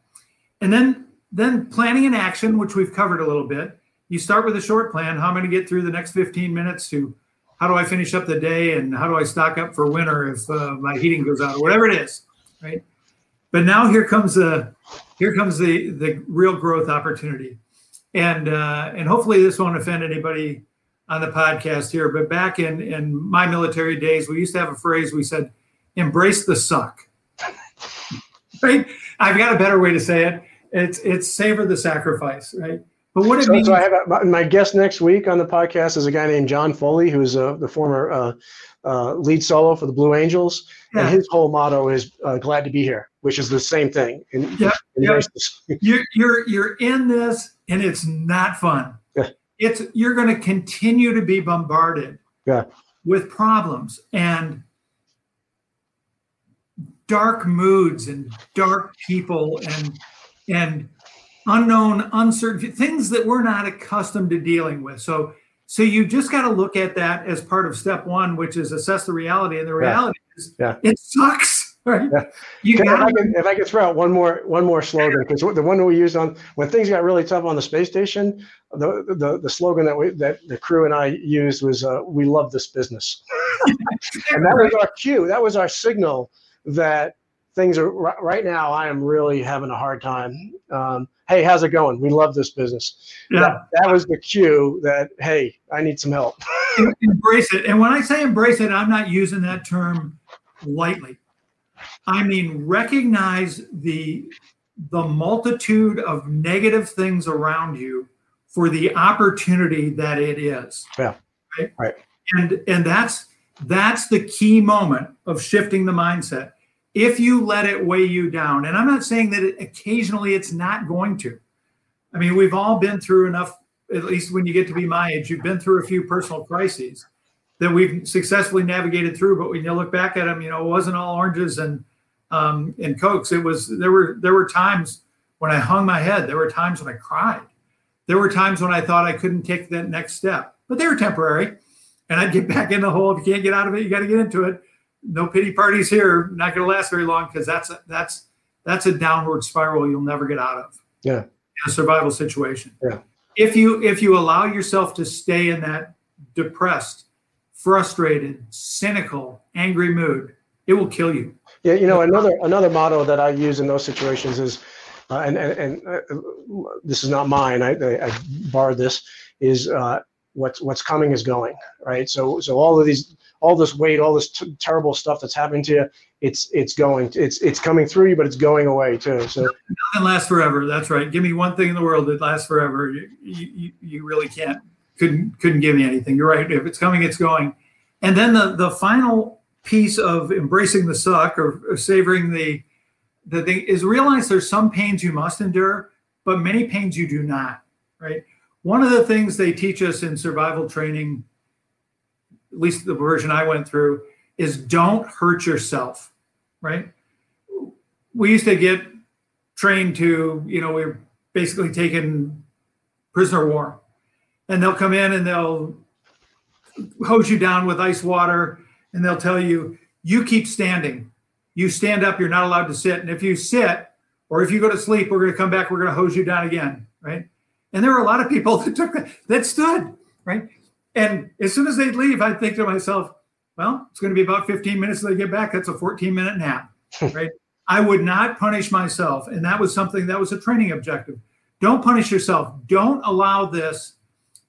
and then then planning and action, which we've covered a little bit. You start with a short plan. How am I going to get through the next 15 minutes to how do I finish up the day and how do I stock up for winter if uh, my heating goes out or whatever it is, right? But now here comes the here comes the the real growth opportunity, and uh, and hopefully this won't offend anybody on the podcast here. But back in in my military days, we used to have a phrase. We said, "Embrace the suck." [laughs] right? I've got a better way to say it it's it's savor the sacrifice, right? But what it so, means. So I have a, my guest next week on the podcast is a guy named John Foley, who's uh, the former uh, uh, lead solo for the Blue Angels, yeah. and his whole motto is uh, "Glad to be here," which is the same thing. In, yeah, yeah. [laughs] you're you're you're in this, and it's not fun. Yeah. It's you're going to continue to be bombarded. Yeah. With problems and dark moods and dark people and and unknown, uncertain things that we're not accustomed to dealing with. So, so you just got to look at that as part of step one, which is assess the reality. And the reality yeah. is, yeah. it sucks. Right? Yeah. You can, if, I can, if I can throw out one more one more slogan, because the one we used on when things got really tough on the space station, the the, the slogan that we that the crew and I used was uh, "We love this business," [laughs] and that was our cue. That was our signal that things are right now. I am really having a hard time. Um, hey, how's it going? We love this business. Yeah. That, that was the cue that hey, I need some help. embrace it. And when I say embrace it, I'm not using that term lightly. I mean recognize the the multitude of negative things around you for the opportunity that it is. Yeah. Right. Right. And and that's that's the key moment of shifting the mindset if you let it weigh you down. And I'm not saying that it, occasionally it's not going to. I mean, we've all been through enough, at least when you get to be my age, you've been through a few personal crises that we've successfully navigated through. But when you look back at them, you know, it wasn't all oranges and um, and cokes. It was there were there were times when I hung my head. There were times when I cried. There were times when I thought I couldn't take that next step, but they were temporary. And I'd get back in the hole. If you can't get out of it, you got to get into it no pity parties here. Not going to last very long because that's that's that's a downward spiral you'll never get out of. Yeah. In a survival situation. Yeah. If you if you allow yourself to stay in that depressed, frustrated, cynical, angry mood, it will kill you. Yeah, you know another another motto that I use in those situations is, uh, and and, and uh, this is not mine. I, I, I borrowed this. Is uh, what's what's coming is going, right? So so all of these all this weight, all this t- terrible stuff that's happening to you, it's it's going, it's it's coming through you, but it's going away too. So nothing lasts forever. That's right. Give me one thing in the world that lasts forever. You you, you really can't couldn't couldn't give me anything. You're right. If it's coming, it's going. And then the the final piece of embracing the suck or, or savoring the the thing is realize there's some pains you must endure, but many pains you do not. Right. One of the things they teach us in survival training, at least the version I went through, is don't hurt yourself. Right. We used to get trained to, you know, we're basically taking prisoner of war. And they'll come in and they'll hose you down with ice water and they'll tell you, you keep standing. You stand up, you're not allowed to sit. And if you sit, or if you go to sleep, we're going to come back, we're going to hose you down again. Right. And there were a lot of people [laughs] that took that, that stood. Right. And as soon as they'd leave, I'd think to myself, well, it's going to be about 15 minutes till they get back. That's a 14 minute nap. [laughs] right. I would not punish myself. And that was something that was a training objective. Don't punish yourself. Don't allow this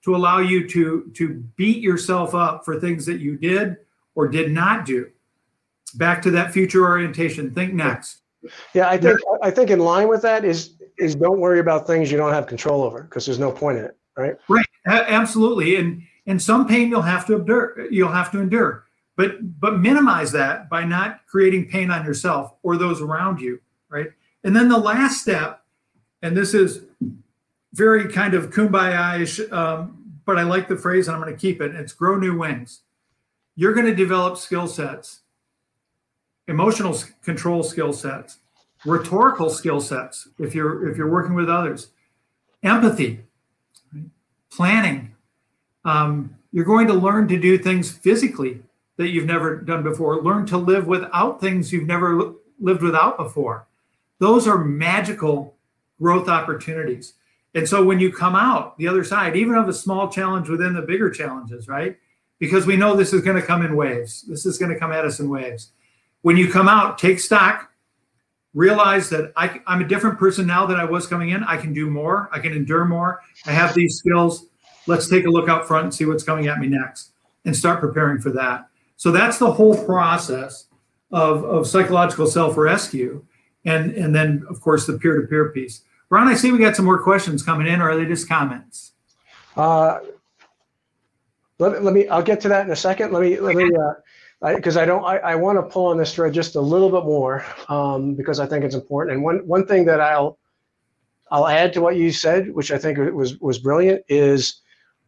to allow you to, to beat yourself up for things that you did or did not do. Back to that future orientation. Think next. Yeah, I think I think in line with that is is don't worry about things you don't have control over because there's no point in it, right? Right, a- absolutely. And and some pain you'll have to endure. You'll have to endure, but but minimize that by not creating pain on yourself or those around you, right? And then the last step, and this is very kind of kumbaya-ish, um, but I like the phrase and I'm going to keep it. It's grow new wings. You're going to develop skill sets emotional control skill sets, rhetorical skill sets if you're if you're working with others, empathy, planning. Um, you're going to learn to do things physically that you've never done before. Learn to live without things you've never lived without before. Those are magical growth opportunities. And so when you come out the other side, even of a small challenge within the bigger challenges, right? Because we know this is going to come in waves. This is going to come at us in waves when you come out, take stock, realize that I, am a different person now than I was coming in. I can do more, I can endure more. I have these skills. Let's take a look out front and see what's coming at me next and start preparing for that. So that's the whole process of, of psychological self rescue. And, and then, of course, the peer to peer piece. Ron, I see we got some more questions coming in, or are they just comments? Uh, let, let me, I'll get to that in a second. Let me, let me, uh, because I, I, don't I, I want to pull on this thread just a little bit more um, because I think it's important. And one one thing that I'll I'll add to what you said, which I think was was brilliant, is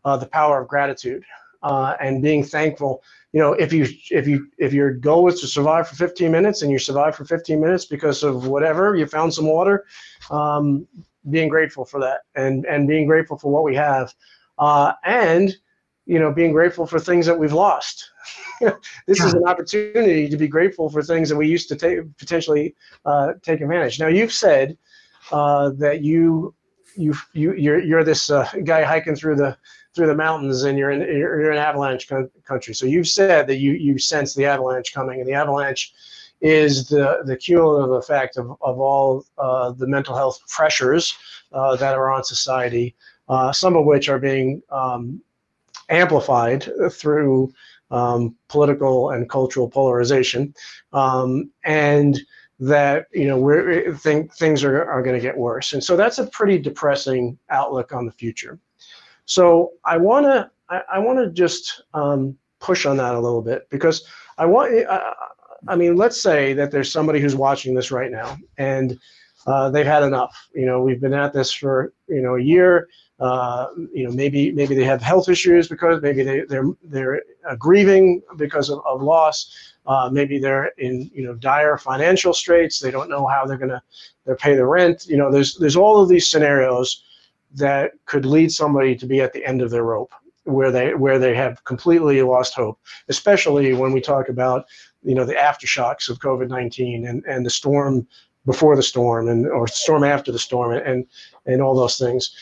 uh, the power of gratitude uh, and being thankful. You know, if you if you if your goal is to survive for 15 minutes and you survive for 15 minutes because of whatever you found some water, um, being grateful for that and and being grateful for what we have, uh, and you know being grateful for things that we've lost [laughs] this yeah. is an opportunity to be grateful for things that we used to take potentially uh, take advantage. Now you've said uh, that you you you you're you're this uh, guy hiking through the through the mountains and you're in you're, you're in avalanche country. So you've said that you you sense the avalanche coming, and the avalanche is the the cumulative effect of of all uh, the mental health pressures uh, that are on society. Uh, some of which are being um, amplified through um, political and cultural polarization, um, and that you know we think things are, are going to get worse. And so that's a pretty depressing outlook on the future. So I want to I, I want to just um, push on that a little bit because I want I, I mean let's say that there's somebody who's watching this right now and uh, they've had enough. You know, we've been at this for you know a year. Uh, you know, maybe maybe they have health issues because maybe they they're they're grieving because of, of loss. Uh, maybe they're in you know dire financial straits. They don't know how they're gonna they pay the rent. You know, there's there's all of these scenarios that could lead somebody to be at the end of their rope where they where they have completely lost hope especially when we talk about you know the aftershocks of covid-19 and and the storm before the storm and or storm after the storm and and all those things.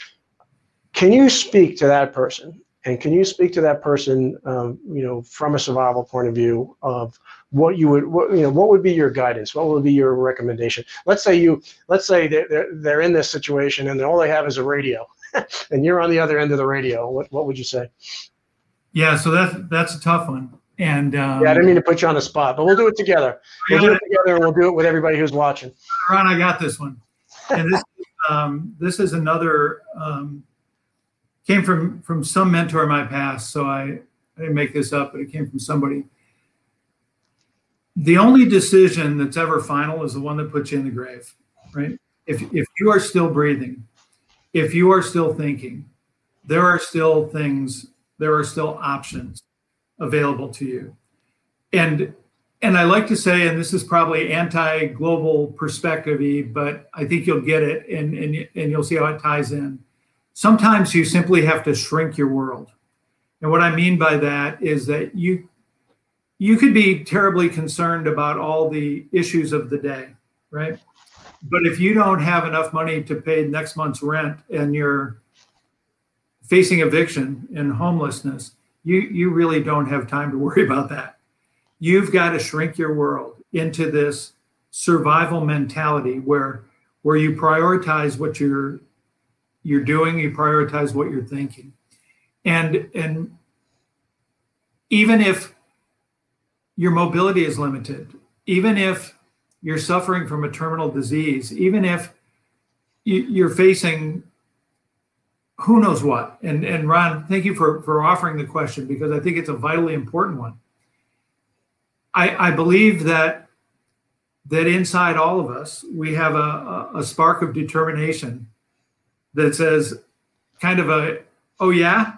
Can you speak to that person? And can you speak to that person, um, you know, from a survival point of view of what you would, what, you know, what would be your guidance? What would be your recommendation? Let's say you, let's say they're, they're, they're in this situation and all they have is a radio [laughs] and you're on the other end of the radio. What, what would you say? Yeah, so that's, that's a tough one. And um, yeah, I didn't mean to put you on the spot, but we'll do it together. We'll do it together, and we'll do it with everybody who's watching. Ron, I got this one. And this, um, this is another um, came from from some mentor in my past. So I, I didn't make this up, but it came from somebody. The only decision that's ever final is the one that puts you in the grave, right? If if you are still breathing, if you are still thinking, there are still things, there are still options available to you. And and I like to say, and this is probably anti-global perspective but I think you'll get it and, and, and you'll see how it ties in. Sometimes you simply have to shrink your world. And what I mean by that is that you you could be terribly concerned about all the issues of the day, right? But if you don't have enough money to pay next month's rent and you're facing eviction and homelessness, you you really don't have time to worry about that. You've got to shrink your world into this survival mentality where where you prioritize what you're you're doing, you prioritize what you're thinking. And and even if your mobility is limited, even if you're suffering from a terminal disease, even if you're facing who knows what. And and Ron, thank you for for offering the question because I think it's a vitally important one. I I believe that that inside all of us we have a, a spark of determination that says kind of a oh yeah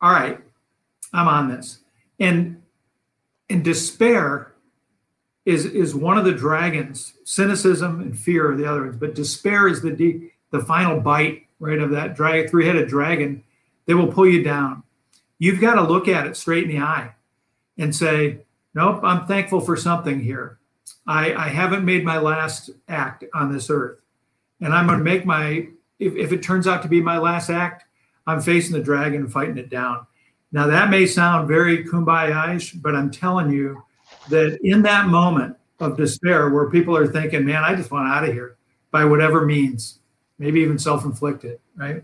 all right i'm on this and and despair is is one of the dragons cynicism and fear are the other ones but despair is the de- the final bite right, of that dragon, three-headed dragon, they will pull you down. You've got to look at it straight in the eye and say, nope, I'm thankful for something here. I, I haven't made my last act on this earth. And I'm going to make my, if, if it turns out to be my last act, I'm facing the dragon fighting it down. Now, that may sound very kumbaya-ish, but I'm telling you that in that moment of despair where people are thinking, man, I just want out of here by whatever means, maybe even self-inflicted, right?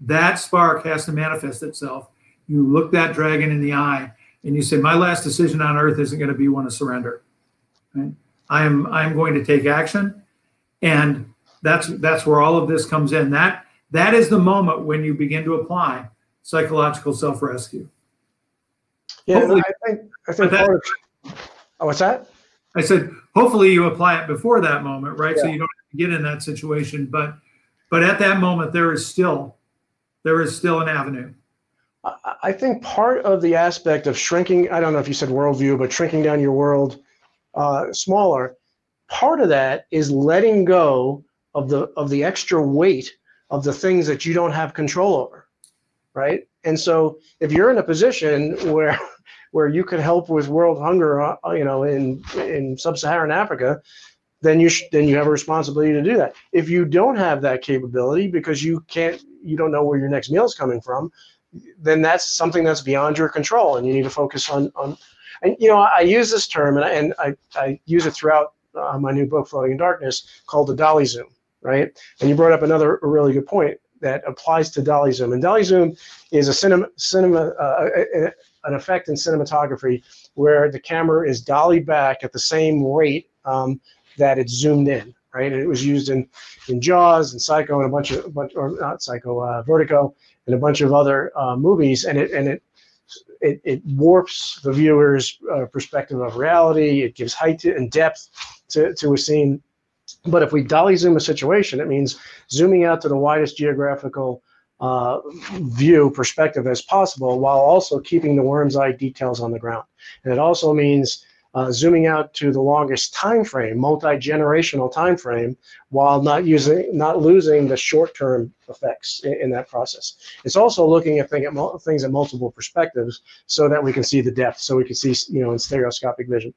That spark has to manifest itself. You look that dragon in the eye and you say, My last decision on earth isn't going to be one of surrender. Right? I am I'm going to take action. And that's that's where all of this comes in. That that is the moment when you begin to apply psychological self-rescue. Yeah, hopefully, I think I think that, of, oh, what's that? I said, hopefully you apply it before that moment, right? Yeah. So you don't get in that situation. But but at that moment, there is still there is still an avenue. I think part of the aspect of shrinking, I don't know if you said worldview, but shrinking down your world uh, smaller, part of that is letting go of the of the extra weight of the things that you don't have control over, right? And so if you're in a position where [laughs] where you could help with world hunger, uh, you know, in in sub-Saharan Africa, then you sh- then you have a responsibility to do that. If you don't have that capability because you can't, you don't know where your next meal is coming from, then that's something that's beyond your control, and you need to focus on on. And you know, I use this term, and I, and I, I use it throughout uh, my new book, Floating in Darkness, called the Dolly Zoom, right? And you brought up another really good point that applies to Dolly Zoom, and Dolly Zoom is a cinema cinema uh, an effect in cinematography where the camera is dollied back at the same rate um, that it's zoomed in, right? And it was used in in Jaws and Psycho and a bunch of a bunch or not Psycho, uh, Vertigo and a bunch of other uh, movies, and it and it it, it warps the viewer's uh, perspective of reality. It gives height and depth to, to a scene. But if we dolly zoom a situation, it means zooming out to the widest geographical uh, view perspective as possible while also keeping the worm's eye details on the ground. And it also means uh, zooming out to the longest time frame, multi-generational time frame, while not using, not losing the short-term effects in, in, that process. It's also looking at, thing at things at multiple perspectives so that we can see the depth, so we can see, you know, in stereoscopic vision.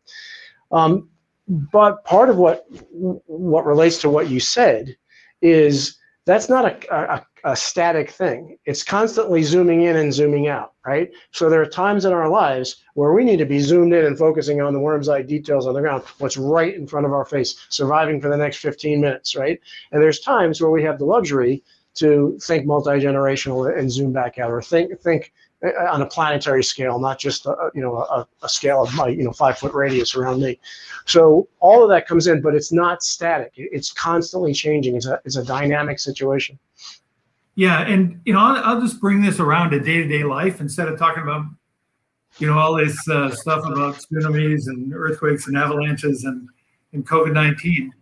Um, but part of what what relates to what you said is that's not a, a, a, static thing. It's constantly zooming in and zooming out, right? So there are times in our lives where we need to be zoomed in and focusing on the worm's eye details on the ground, what's right in front of our face, surviving for the next 15 minutes, right? And there's times where we have the luxury to think multi-generational and zoom back out or think think on a planetary scale, not just a, you know a, a, scale of my you know five foot radius around me. So all of that comes in, but it's not static. It's constantly changing. It's a it's a dynamic situation. Yeah, and you know I'll, I'll just bring this around to day to day life instead of talking about you know all this uh, stuff about tsunamis and earthquakes and avalanches and and COVID nineteen.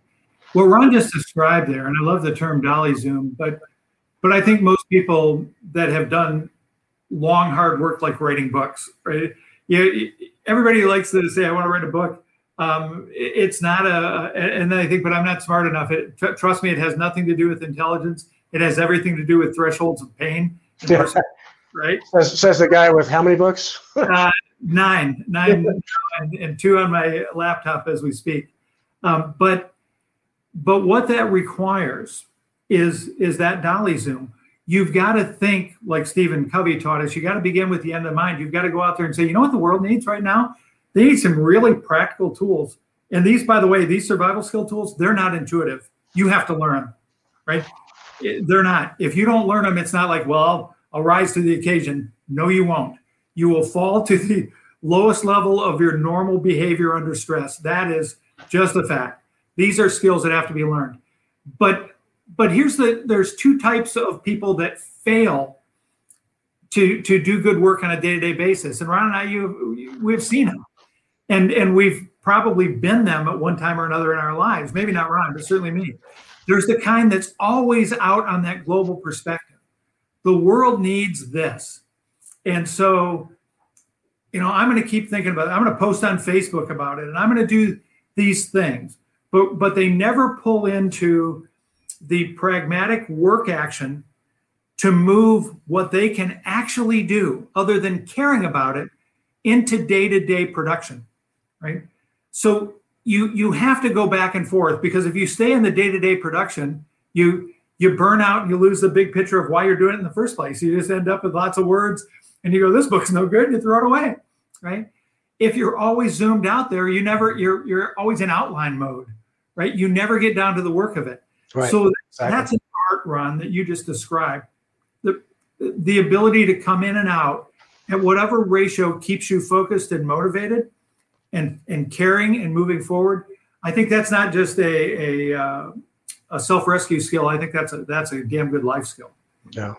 What Ron just described there, and I love the term dolly zoom, but but I think most people that have done long hard work like writing books right? Yeah everybody likes to say i want to write a book. Um, it's not a and then i think but i'm not smart enough. It, trust me it has nothing to do with intelligence. It has everything to do with thresholds of pain. [laughs] Right? Says, says, the guy with how many books? [laughs] Uh, nine. Nine [laughs] and two on my laptop as we speak. Um, but but what that requires is is that dolly zoom you've got to think like Stephen Covey taught us. You got to begin with the end in mind. You've got to go out there and say, you know what the world needs right now? They need some really practical tools. And these, by the way, these survival skill tools, they're not intuitive. You have to learn right? They're not. If you don't learn them, it's not like, well, I'll rise to the occasion. No, you won't. You will fall to the lowest level of your normal behavior under stress. That is just a fact. These are skills that have to be learned. But but here's the there's two types of people that fail to to do good work on a day-to-day basis. And ron and i you we've seen them. And and we've probably been them at one time or another in our lives. Maybe not ron but certainly me. There's the kind that's always out on that global perspective. The world needs this. And so you know i'm going to keep thinking about it i'm going to post on facebook about it and i'm going to do these things. But but they never pull into the pragmatic work action to move what they can actually do other than caring about it into day-to-day production right? So you you have to go back and forth because if you stay in the day-to-day production you you burn out and you lose the big picture of why you're doing it in the first place. You just end up with lots of words and you go this book's no good and you throw it away right? If you're always zoomed out there you never you're you're always in outline mode right? You never get down to the work of it Right. So exactly. that's an art Ron that you just described. The the ability to come in and out at whatever ratio keeps you focused and motivated and and caring and moving forward. I think that's not just a a, uh, a self rescue skill. I think that's a that's a damn good life skill. Yeah.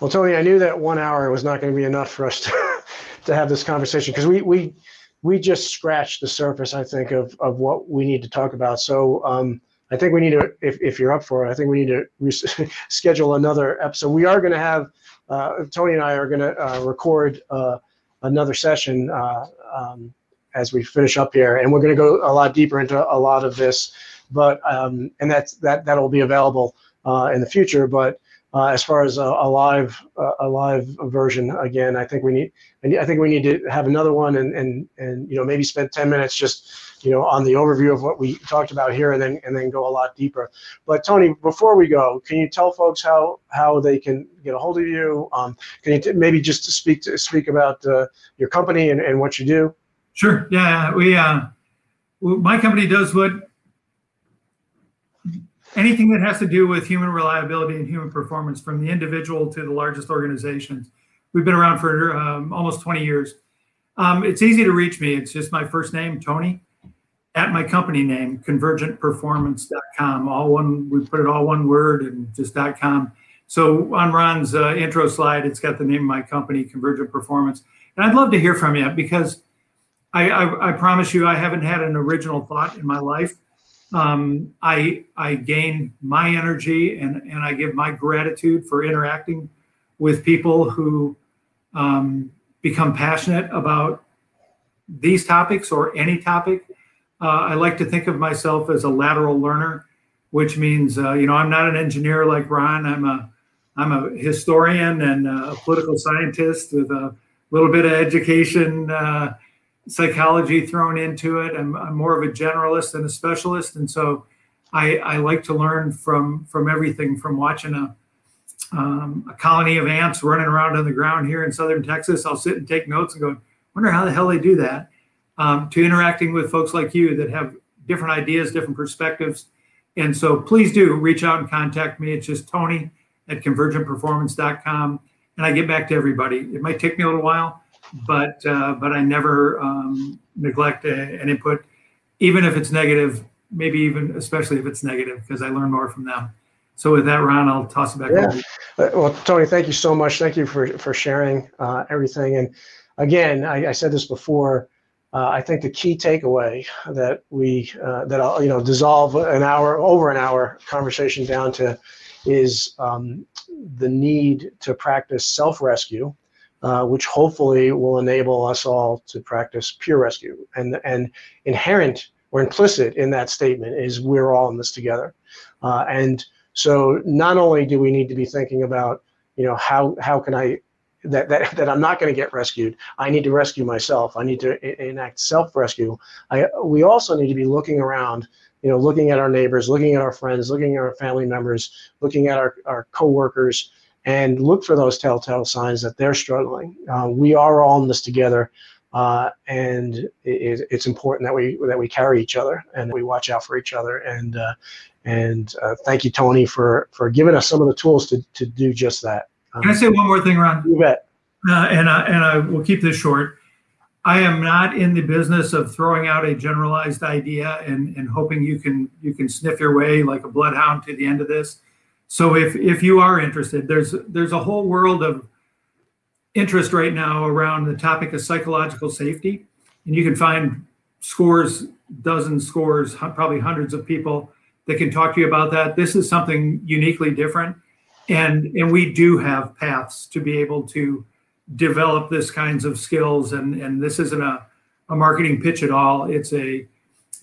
Well, Tony, I knew that one hour was not going to be enough for us to [laughs] to have this conversation because we we we just scratched the surface. I think of of what we need to talk about. So. Um, I think we need to, if, if you're up for it, I think we need to [laughs] schedule another episode. We are going to have, uh, Tony and I are going to uh, record uh, another session uh, um, as we finish up here, and we're going to go a lot deeper into a lot of this. But um, and that's that that'll be available uh, in the future. But uh, as far as a, a live a live version, again, I think we need I think we need to have another one and and and you know maybe spend ten minutes just you know, on the overview of what we talked about here, and then and then go a lot deeper. But Tony, before we go, can you tell folks how how they can get a hold of you? Um, can you t- maybe just to speak to speak about uh, your company and, and what you do? Sure. Yeah, we uh, my company does what anything that has to do with human reliability and human performance, from the individual to the largest organizations. We've been around for um, almost 20 years. Um, it's easy to reach me. It's just my first name, Tony, at my company name, convergentperformance.com. All one, we put it all one word and just .com. So on Ron's uh, intro slide, it's got the name of my company, Convergent Performance. And I'd love to hear from you because I, I, I promise you, I haven't had an original thought in my life. Um, I I gain my energy and and I give my gratitude for interacting with people who um, become passionate about these topics or any topic I like to think of myself as a lateral learner, which means uh, you know I'm not an engineer like Ron. I'm a I'm a historian and a political scientist with a little bit of education uh, psychology thrown into it. I'm, I'm more of a generalist than a specialist, and so I, I like to learn from from everything. From watching a um, a colony of ants running around on the ground here in southern Texas, I'll sit and take notes and go, wonder how the hell they do that. Um, to interacting with folks like you that have different ideas, different perspectives. And so please do reach out and contact me. It's just Tony at convergentperformance.com. And I get back to everybody. It might take me a little while, but uh, but I never um, neglect a, an input, even if it's negative. Maybe even especially if it's negative, because I learn more from them. So with that, Ron, I'll toss it back yeah. over. Uh, well, Tony, thank you so much. Thank you for for sharing uh, everything. And again, I, I said this before. Uh, I think the key takeaway that we uh, that I'll you know dissolve an hour over an hour conversation down to is um, the need to practice self rescue uh, which hopefully will enable us all to practice peer rescue. And, and inherent or implicit in that statement is we're all in this together. Uh, and so not only do we need to be thinking about, you know, how, how can I, that, that, [laughs] that I'm not going to get rescued. I need to rescue myself. I need to enact self-rescue. I, we also need to be looking around you know, looking at our neighbors, looking at our friends, looking at our family members, looking at our, our coworkers, and look for those telltale signs that they're struggling. Uh, we are all in this together, uh, and it, it's important that we that we carry each other and we watch out for each other. And uh, and uh, thank you, Tony, for for giving us some of the tools to to do just that. Can I say one more thing, Ron? You bet. Uh, and I, and I will keep this short. I am not in the business of throwing out a generalized idea and, and hoping you can you can sniff your way like a bloodhound to the end of this. So if if you are interested, there's there's a whole world of interest right now around the topic of psychological safety, and you can find scores, dozens, scores, probably hundreds of people that can talk to you about that. This is something uniquely different, and and we do have paths to be able to develop this kinds of skills, and and this isn't a a marketing pitch at all. It's a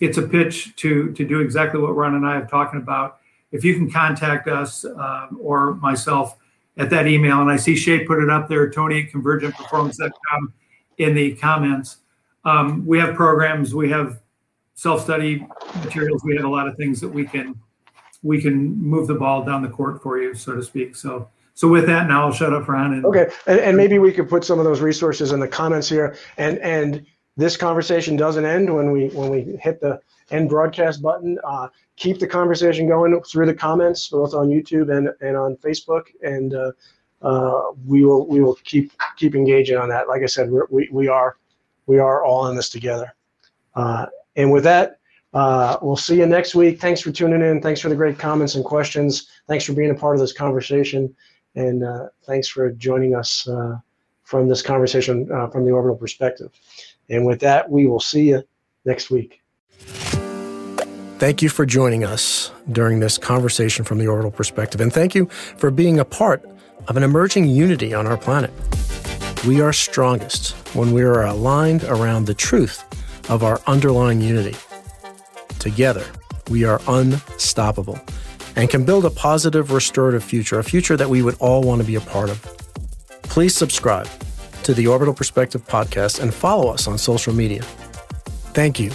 it's a pitch to to do exactly what Ron and I have talking about if you can contact us uh, or myself at that email, and I see Shay put it up there, Tony at convergentperformance.com in the comments. Um, we have programs, we have self-study materials, we have a lot of things that we can we can move the ball down the court for you, so to speak. So so with that, now I'll shut up, Ron. And, okay, and, and maybe we could put some of those resources in the comments here. And and this conversation doesn't end when we when we hit the end broadcast button. Uh, keep the conversation going through the comments, both on YouTube and, and on Facebook, and uh, uh, we will we will keep keep engaging on that. Like I said, we're, we we are we are all in this together. Uh, and with that, uh, we'll see you next week. Thanks for tuning in. Thanks for the great comments and questions. Thanks for being a part of this conversation, and uh, thanks for joining us uh, from this conversation from the orbital perspective. And with that, we will see you next week. Thank you for joining us during this conversation from the orbital perspective, and thank you for being a part of an emerging unity on our planet. We are strongest when we are aligned around the truth of our underlying unity. Together, we are unstoppable and can build a positive, restorative future, a future that we would all want to be a part of. Please subscribe to the Orbital Perspective podcast and follow us on social media. Thank you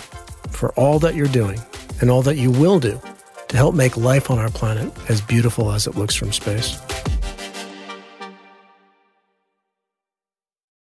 for all that you're doing and all that you will do to help make life on our planet as beautiful as it looks from space.